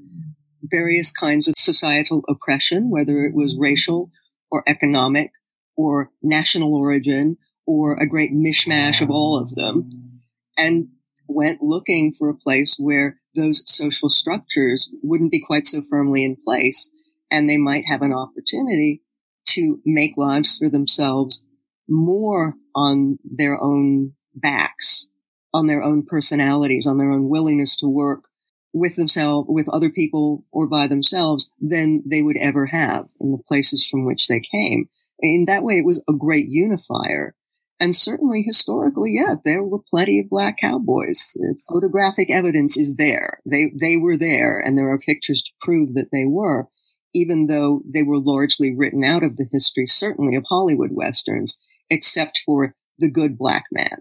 various kinds of societal oppression, whether it was racial or economic or national origin or a great mishmash of all of them, and went looking for a place where those social structures wouldn't be quite so firmly in place and they might have an opportunity to make lives for themselves more on their own backs, on their own personalities, on their own willingness to work with themselves, with other people or by themselves than they would ever have in the places from which they came. In that way, it was a great unifier. And certainly historically, yeah, there were plenty of black cowboys. Photographic evidence is there. They, they were there and there are pictures to prove that they were, even though they were largely written out of the history, certainly of Hollywood Westerns, except for the good black man.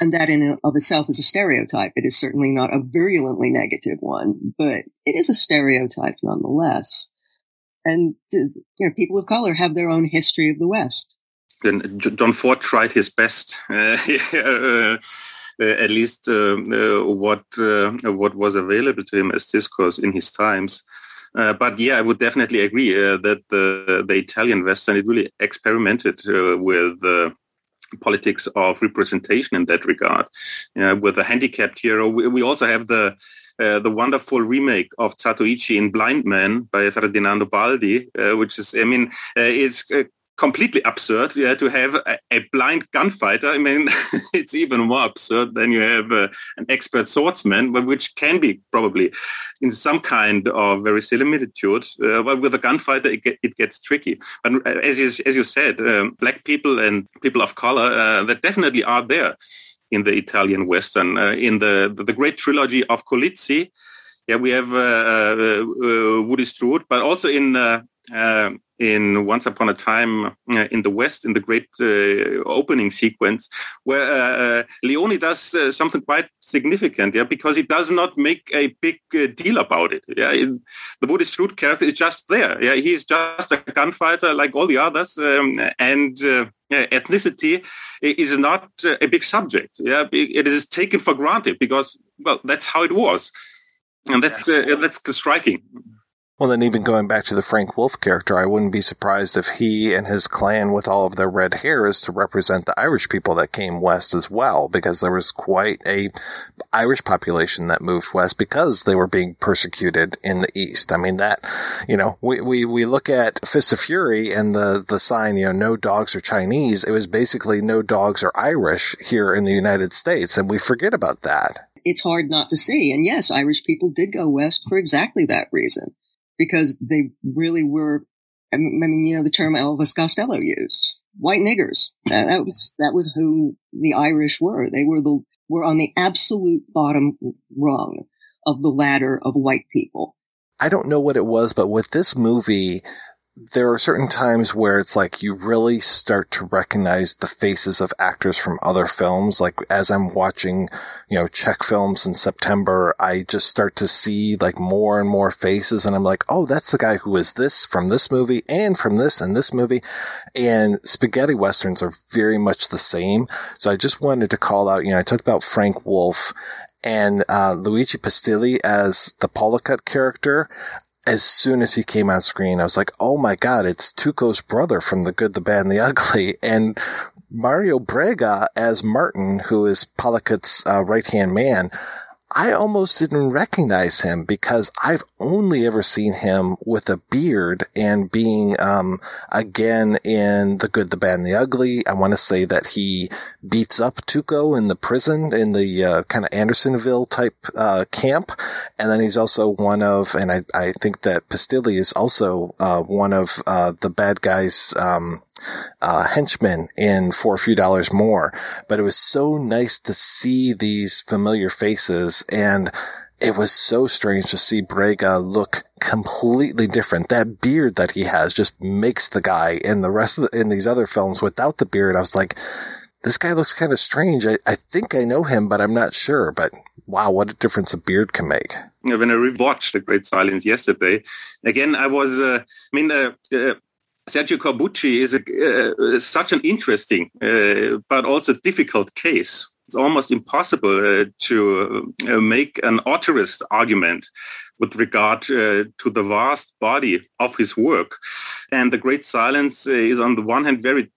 And that in of itself is a stereotype. It is certainly not a virulently negative one, but it is a stereotype nonetheless. And you know, people of color have their own history of the West. And John Ford tried his best, (laughs) uh, uh, at least uh, uh what uh, what was available to him as discourse in his times. Uh, but yeah, I would definitely agree that the, the Italian Western it really experimented with the politics of representation in that regard. with the handicapped hero, we, we also have the uh, the wonderful remake of Zatoichi in Blind Man by Ferdinando Baldi, uh, which is, I mean, uh, it's uh, completely absurd yeah, to have a, a, blind gunfighter. I mean, (laughs) it's even more absurd than you have uh, an expert swordsman, which can be probably in some kind of very similitude. Uh, but with a gunfighter, it, get, it, gets tricky. But as you, as you said, um, black people and people of color uh, that definitely are there in the Italian Western. Uh, in the, the great trilogy of Colizzi, yeah, we have uh, uh, uh Woody Strode, but also in uh, in Once Upon a Time uh, in the West, in the great uh, opening sequence, where uh, Leone does something quite significant, yeah, because he does not make a big deal about it. Yeah, the Woody Strode character is just there. Yeah, he's just a gunfighter like all the others, um, and ethnicity is not a big subject. Yeah, it is taken for granted because well, that's how it was, and that's uh, that's striking. Well, then even going back to the Frank Wolff character, I wouldn't be surprised if he and his clan with all of their red hair is to represent the Irish people that came west as well, because there was quite a Irish population that moved west because they were being persecuted in the east. I mean, that, you know, we, we, we look at Fist of Fury and the, the sign, you know, no dogs are Chinese. It was basically no dogs are Irish here in the United States. And we forget about that. It's hard not to see. And yes, Irish people did go west for exactly that reason because they really were. I mean, you know, the term Elvis Costello used white niggers. That, that was that was who the Irish were. They were the were on the absolute bottom rung of the ladder of white people. I don't know what it was, but with this movie, there are certain times where it's like you really start to recognize the faces of actors from other films. Like as I'm watching, you know, Czech films in September, I just start to see like more and more faces and I'm like, oh, that's the guy who is this from this movie and from this and this movie. And spaghetti westerns are very much the same. So I just wanted to call out, you know, I talked about Frank Wolff and uh, Luigi Pistilli as the Pollicut character as soon as he came on screen, I was like, oh my God, it's Tuco's brother from The Good, the Bad, and the Ugly. (laughs) And Mario Brega as Martin, who is Pollicut's uh, right hand man. I almost didn't recognize him because I've only ever seen him with a beard and being, um, again in The Good, the Bad, and the Ugly. I want to say that he beats up Tuco in the prison in the, uh, kind of Andersonville type, uh, camp. And then he's also one of, and I, I think that Pistilli is also, uh, one of, uh, the bad guys, um, uh, henchmen in for a few dollars more. But it was so nice to see these familiar faces and it was so strange to see Brega look completely different. That beard that he has just makes the guy in the rest of the, in these other films without the beard. I was like, this guy looks kind of strange. I, I think I know him, but I'm not sure. But wow, what a difference a beard can make. When I rewatched The Great Silence yesterday, again, I was, uh, I mean, uh, uh, Sergio Corbucci is a, uh, such an interesting uh, but also difficult case. It's almost impossible uh, to uh, make an authorist argument with regard uh, to the vast body of his work. And The Great Silence is on the one hand very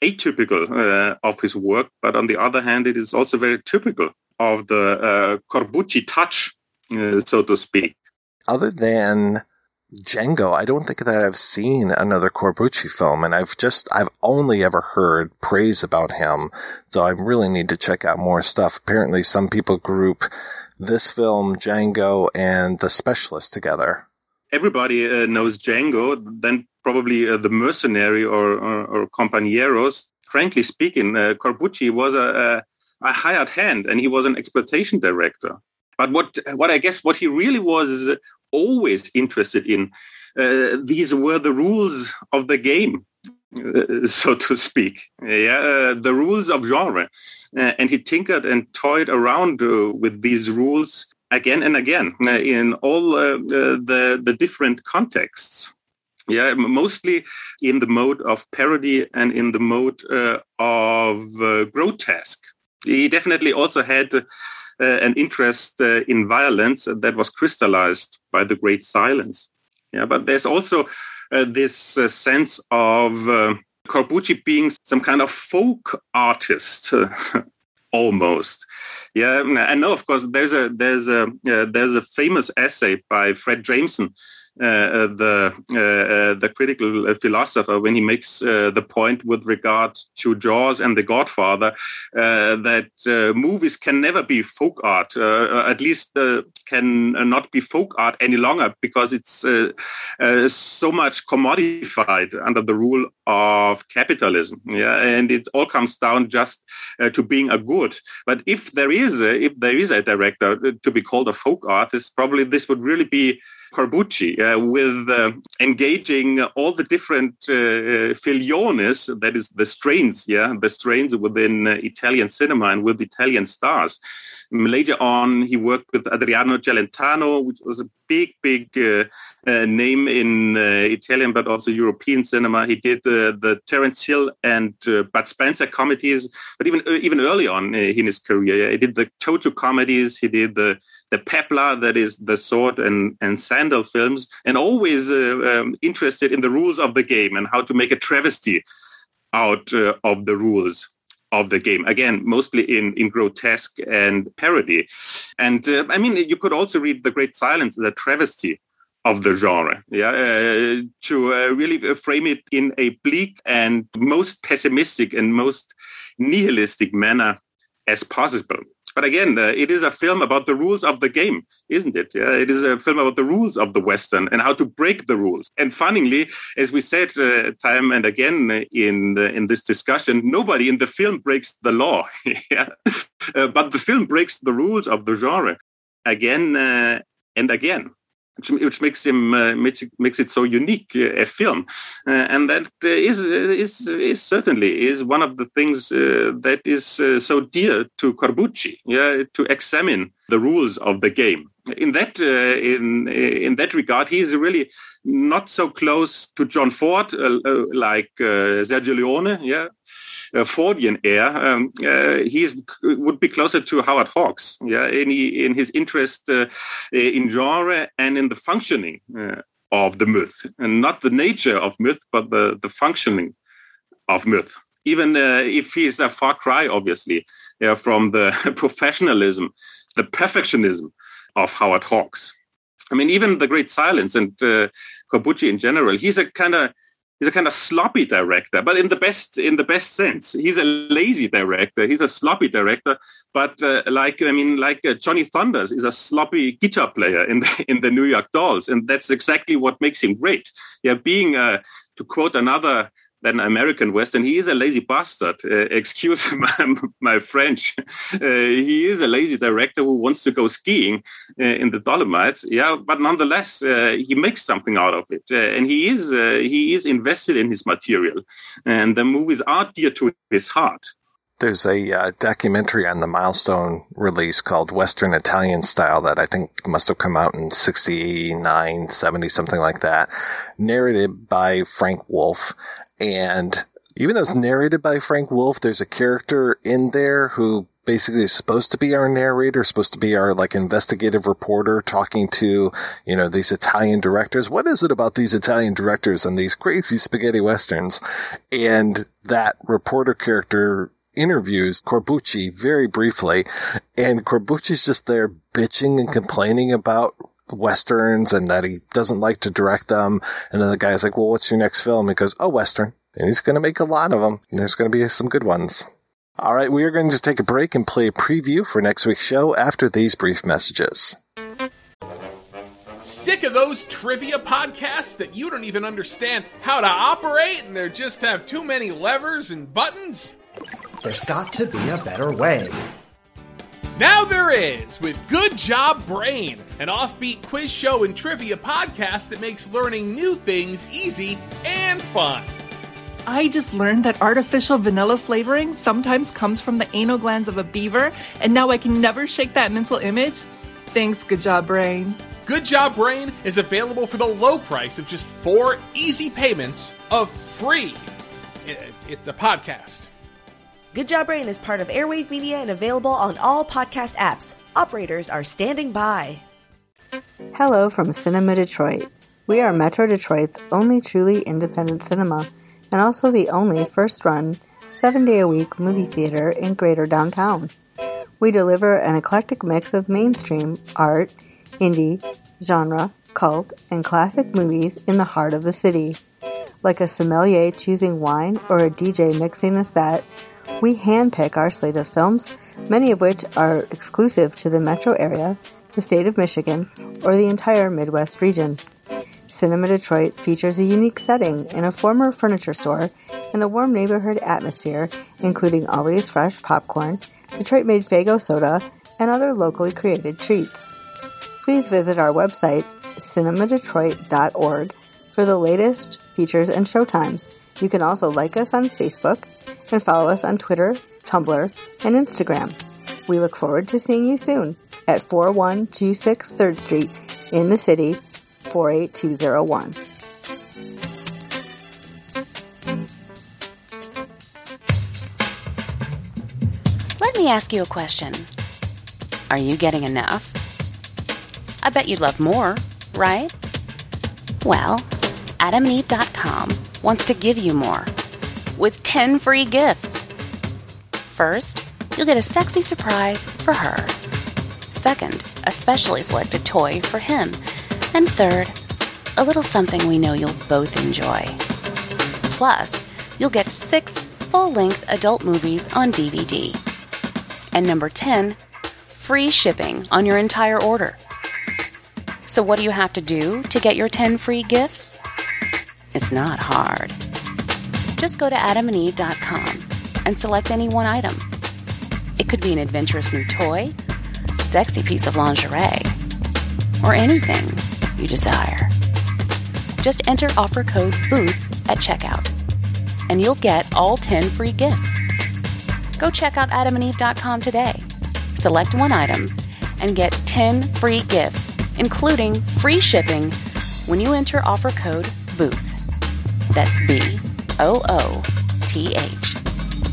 atypical uh, of his work, but on the other hand, it is also very typical of the Corbucci touch uh, so to speak. Other than Django, I don't think that I've seen another Corbucci film, and I've just, I've only ever heard praise about him, so I really need to check out more stuff. Apparently some people group this film, Django, and The Specialist together. Everybody uh, knows Django, then probably uh, The Mercenary or, or, or Compañeros. Frankly speaking, uh, Corbucci was a, a, a hired hand, and he was an exploitation director. But what, what I guess what he really was always interested in. Uh, these were the rules of the game, uh, so to speak. Yeah, uh, the rules of genre, uh, and he tinkered and toyed around uh, with these rules again and again uh, in all the the different contexts. Yeah, mostly in the mode of parody and in the mode of grotesque. He definitely also had an interest in violence that was crystallized by the Great Silence. Yeah, but there's also uh, this sense of Corbucci being some kind of folk artist. (laughs) almost. Yeah, and know. Of course, there's a there's a uh, there's a famous essay by Fred Jameson uh, uh, Uh, uh, the uh, uh, the critical philosopher when he makes the point with regard to Jaws and The Godfather that movies can never be folk art, at least can not be folk art any longer because it's so much commodified under the rule of capitalism. Yeah, and it all comes down just to being a good. But if there is a, if there is a director to be called a folk artist, probably this would really be Corbucci uh, with uh, engaging all the different uh, uh filoni, that is the strains, yeah, the strains within uh, Italian cinema and with Italian stars. Later on, he worked with Adriano Celentano, which was a big, big uh, name in Italian but also European cinema. He did the Terence Hill and Bud Spencer comedies, but even even early on in his career, yeah, he did the Toto comedies. He did the the Pepler, that is the sword and, and sandal films, and always uh, um, interested in the rules of the game and how to make a travesty out uh, of the rules of the game. Again, mostly in, in grotesque and parody. And uh, I mean, you could also read The Great Silence as a travesty of the genre, yeah, uh, to uh, really frame it in a bleak and most pessimistic and most nihilistic manner as possible. But again, uh, it is a film about the rules of the game, isn't it? Yeah, it is a film about the rules of the Western and how to break the rules. And funnily, as we said uh, time and again in uh, in this discussion, nobody in the film breaks the law. (laughs) yeah? Uh, but the film breaks the rules of the genre again uh, and again which, which makes him uh, makes, makes it so unique uh, a film, uh, and that uh, is, is is certainly is one of the things uh, that is uh, so dear to Corbucci. Yeah, to examine the rules of the game. In that in in that regard, he is really not so close to John Ford like Sergio Leone. Yeah, uh, Fordian air, um, uh, he would be closer to Howard Hawks, yeah, in, in his interest uh, in genre and in the functioning uh, of the myth, and not the nature of myth, but the, the functioning of myth. Even uh, if he's a far cry, obviously, yeah, from the (laughs) professionalism, the perfectionism of Howard Hawks. I mean, even the Great Silence and uh, Corbucci in general, he's a kind of he's a kind of sloppy director, but in the best in the best sense. He's a lazy director. He's a sloppy director, but uh, like I mean, like uh, Johnny Thunders is a sloppy guitar player in the (laughs) in the New York Dolls, and that's exactly what makes him great. Yeah, being uh, to quote another than American Western. He is a lazy bastard. Uh, (laughs) excuse my, my French. Uh, he is a lazy director who wants to go skiing uh, in the Dolomites. Yeah, but nonetheless, uh, he makes something out of it, uh, and he is uh, he is invested in his material, and the movies are dear to his heart. There's a documentary on the milestone release called Western Italian Style that I think must have come out in 69, 70, something like that, narrated by Frank Wolff and even though it's narrated by Frank Wolff, there's a character in there who basically is supposed to be our narrator, supposed to be our like investigative reporter talking to, you know, these Italian directors. What is it about these Italian directors and these crazy spaghetti westerns? And that reporter character interviews Corbucci very briefly, and Corbucci's just there bitching and complaining about westerns and that he doesn't like to direct them. And then the guy's like, "Well, what's your next film?" He goes, "Oh, western." And he's going to make a lot of them. There's going to be some good ones. All right, we are going to take a break and play a preview for next week's show after these brief messages. Sick of those trivia podcasts that you don't even understand how to operate and they just have too many levers and buttons? There's got to be a better way. Now there is with Good Job Brain, an offbeat quiz show and trivia podcast that makes learning new things easy and fun. I just learned that artificial vanilla flavoring sometimes comes from the anal glands of a beaver, and now I can never shake that mental image. Thanks, Good Job Brain. Good Job Brain is available for the low price of just four easy payments of free. It's a podcast. Good Job Brain is part of Airwave Media and available on all podcast apps. Operators are standing by. Hello from Cinema Detroit. We are Metro Detroit's only truly independent cinema and also the only first run, seven day a week movie theater in greater downtown. We deliver an eclectic mix of mainstream, art, indie, genre, cult, and classic movies in the heart of the city. Like a sommelier choosing wine or a DJ mixing a set, we handpick our slate of films, many of which are exclusive to the metro area, the state of Michigan, or the entire Midwest region. Cinema Detroit features a unique setting in a former furniture store and a warm neighborhood atmosphere, including always fresh popcorn, Detroit made Faygo soda, and other locally created treats. Please visit our website, cinemadetroit.org, for the latest features and showtimes. You can also like us on Facebook and follow us on Twitter, Tumblr, and Instagram. We look forward to seeing you soon at 4126 3rd Street in the city 48201. Let me ask you a question. Are you getting enough? I bet you'd love more, right? Well, adamandeve.com wants to give you more with 10 free gifts. First, you'll get a sexy surprise for her. Second, a specially selected toy for him. And third, a little something we know you'll both enjoy. Plus, you'll get six full length adult movies on DVD. And number 10, free shipping on your entire order. So, what do you have to do to get your 10 free gifts? It's not hard. Just go to adamandeve.com and select any one item. It could be an adventurous new toy, sexy piece of lingerie, or anything you desire. Just enter offer code BOOTH at checkout, and you'll get all 10 free gifts. Go check out adamandeve.com today. Select one item and get 10 free gifts, including free shipping, when you enter offer code BOOTH. That's B O O T H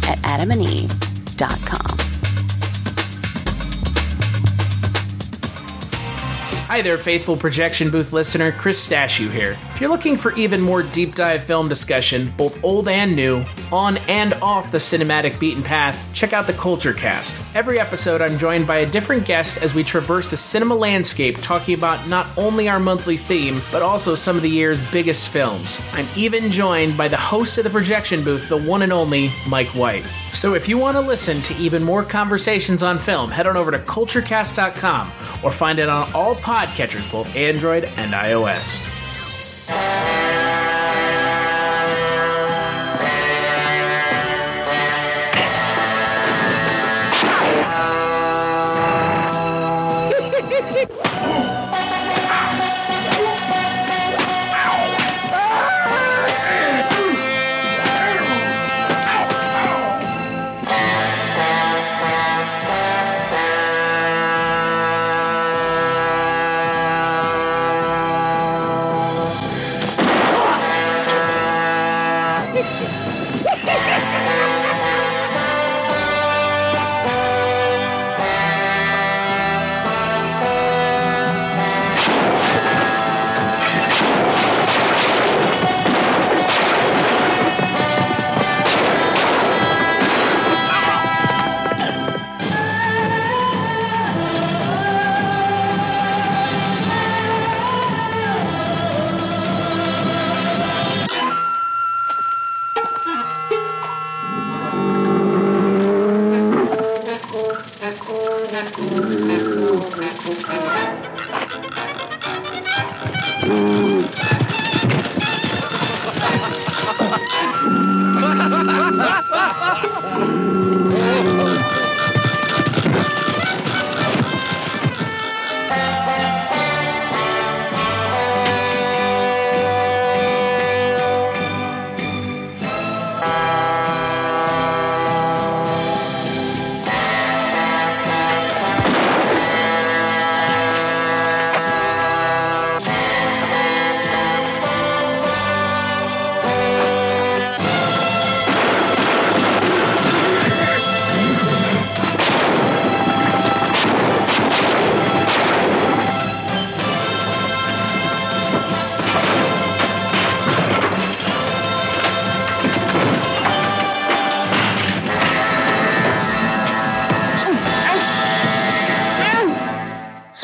at adamandeve.com. Hi there, faithful projection booth listener. Chris Stashu here. If you're looking for even more deep dive film discussion, both old and new, on and off the cinematic beaten path, check out the Culture Cast. Every episode, I'm joined by a different guest as we traverse the cinema landscape, talking about not only our monthly theme, but also some of the year's biggest films. I'm even joined by the host of the projection booth, the one and only Mike White. So if you want to listen to even more conversations on film, head on over to culturecast.com or find it on all podcatchers, both Android and iOS.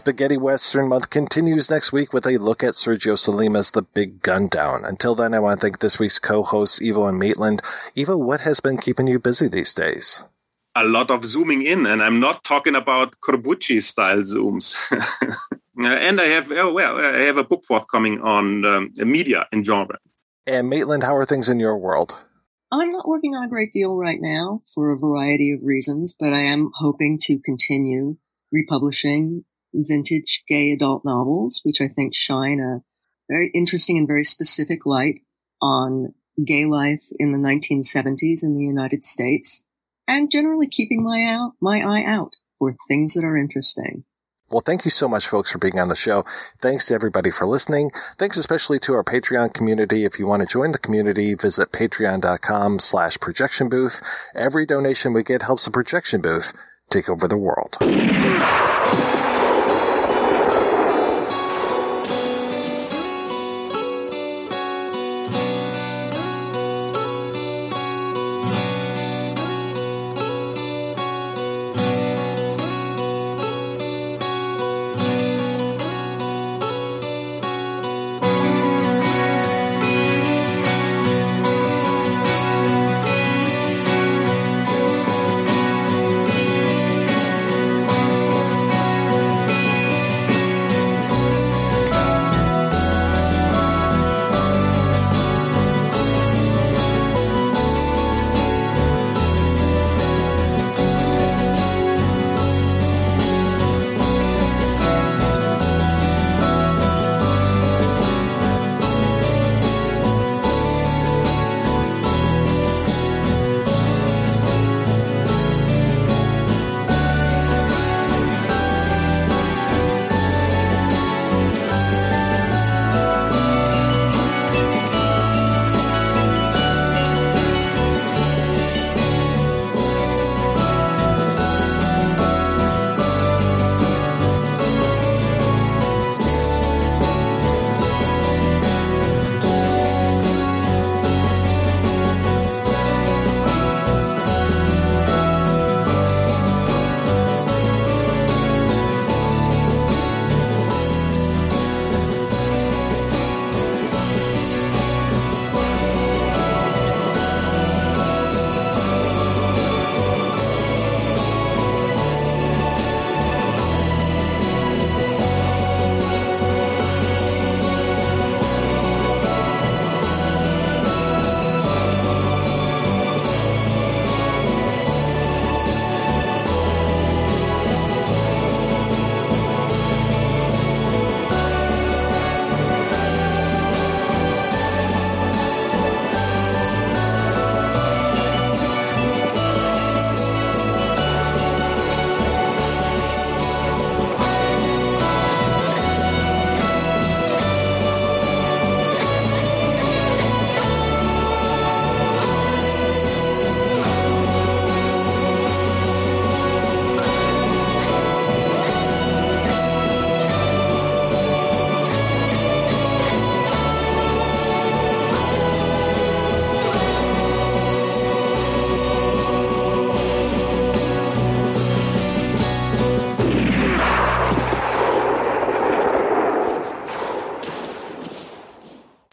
Spaghetti Western Month continues next week with a look at Sergio Sollima's The Big Gun Down. Until then, I want to thank this week's co-hosts, Ivo and Maitland. Ivo, what has been keeping you busy these days? A lot of zooming in, and I'm not talking about Corbucci style zooms. (laughs) and I have, oh, well, I have a book forthcoming on um, media and genre. And Maitland, how are things in your world? I'm not working on a great deal right now for a variety of reasons, but I am hoping to continue republishing vintage gay adult novels, which I think shine a very interesting and very specific light on gay life in the 1970s in the United States, and generally keeping my out my eye out for things that are interesting. Well, thank you so much, folks, for being on the show. Thanks to everybody for listening. Thanks especially to our Patreon community. If you want to join the community, visit patreon.com slash projection booth. Every donation we get helps the projection booth take over the world.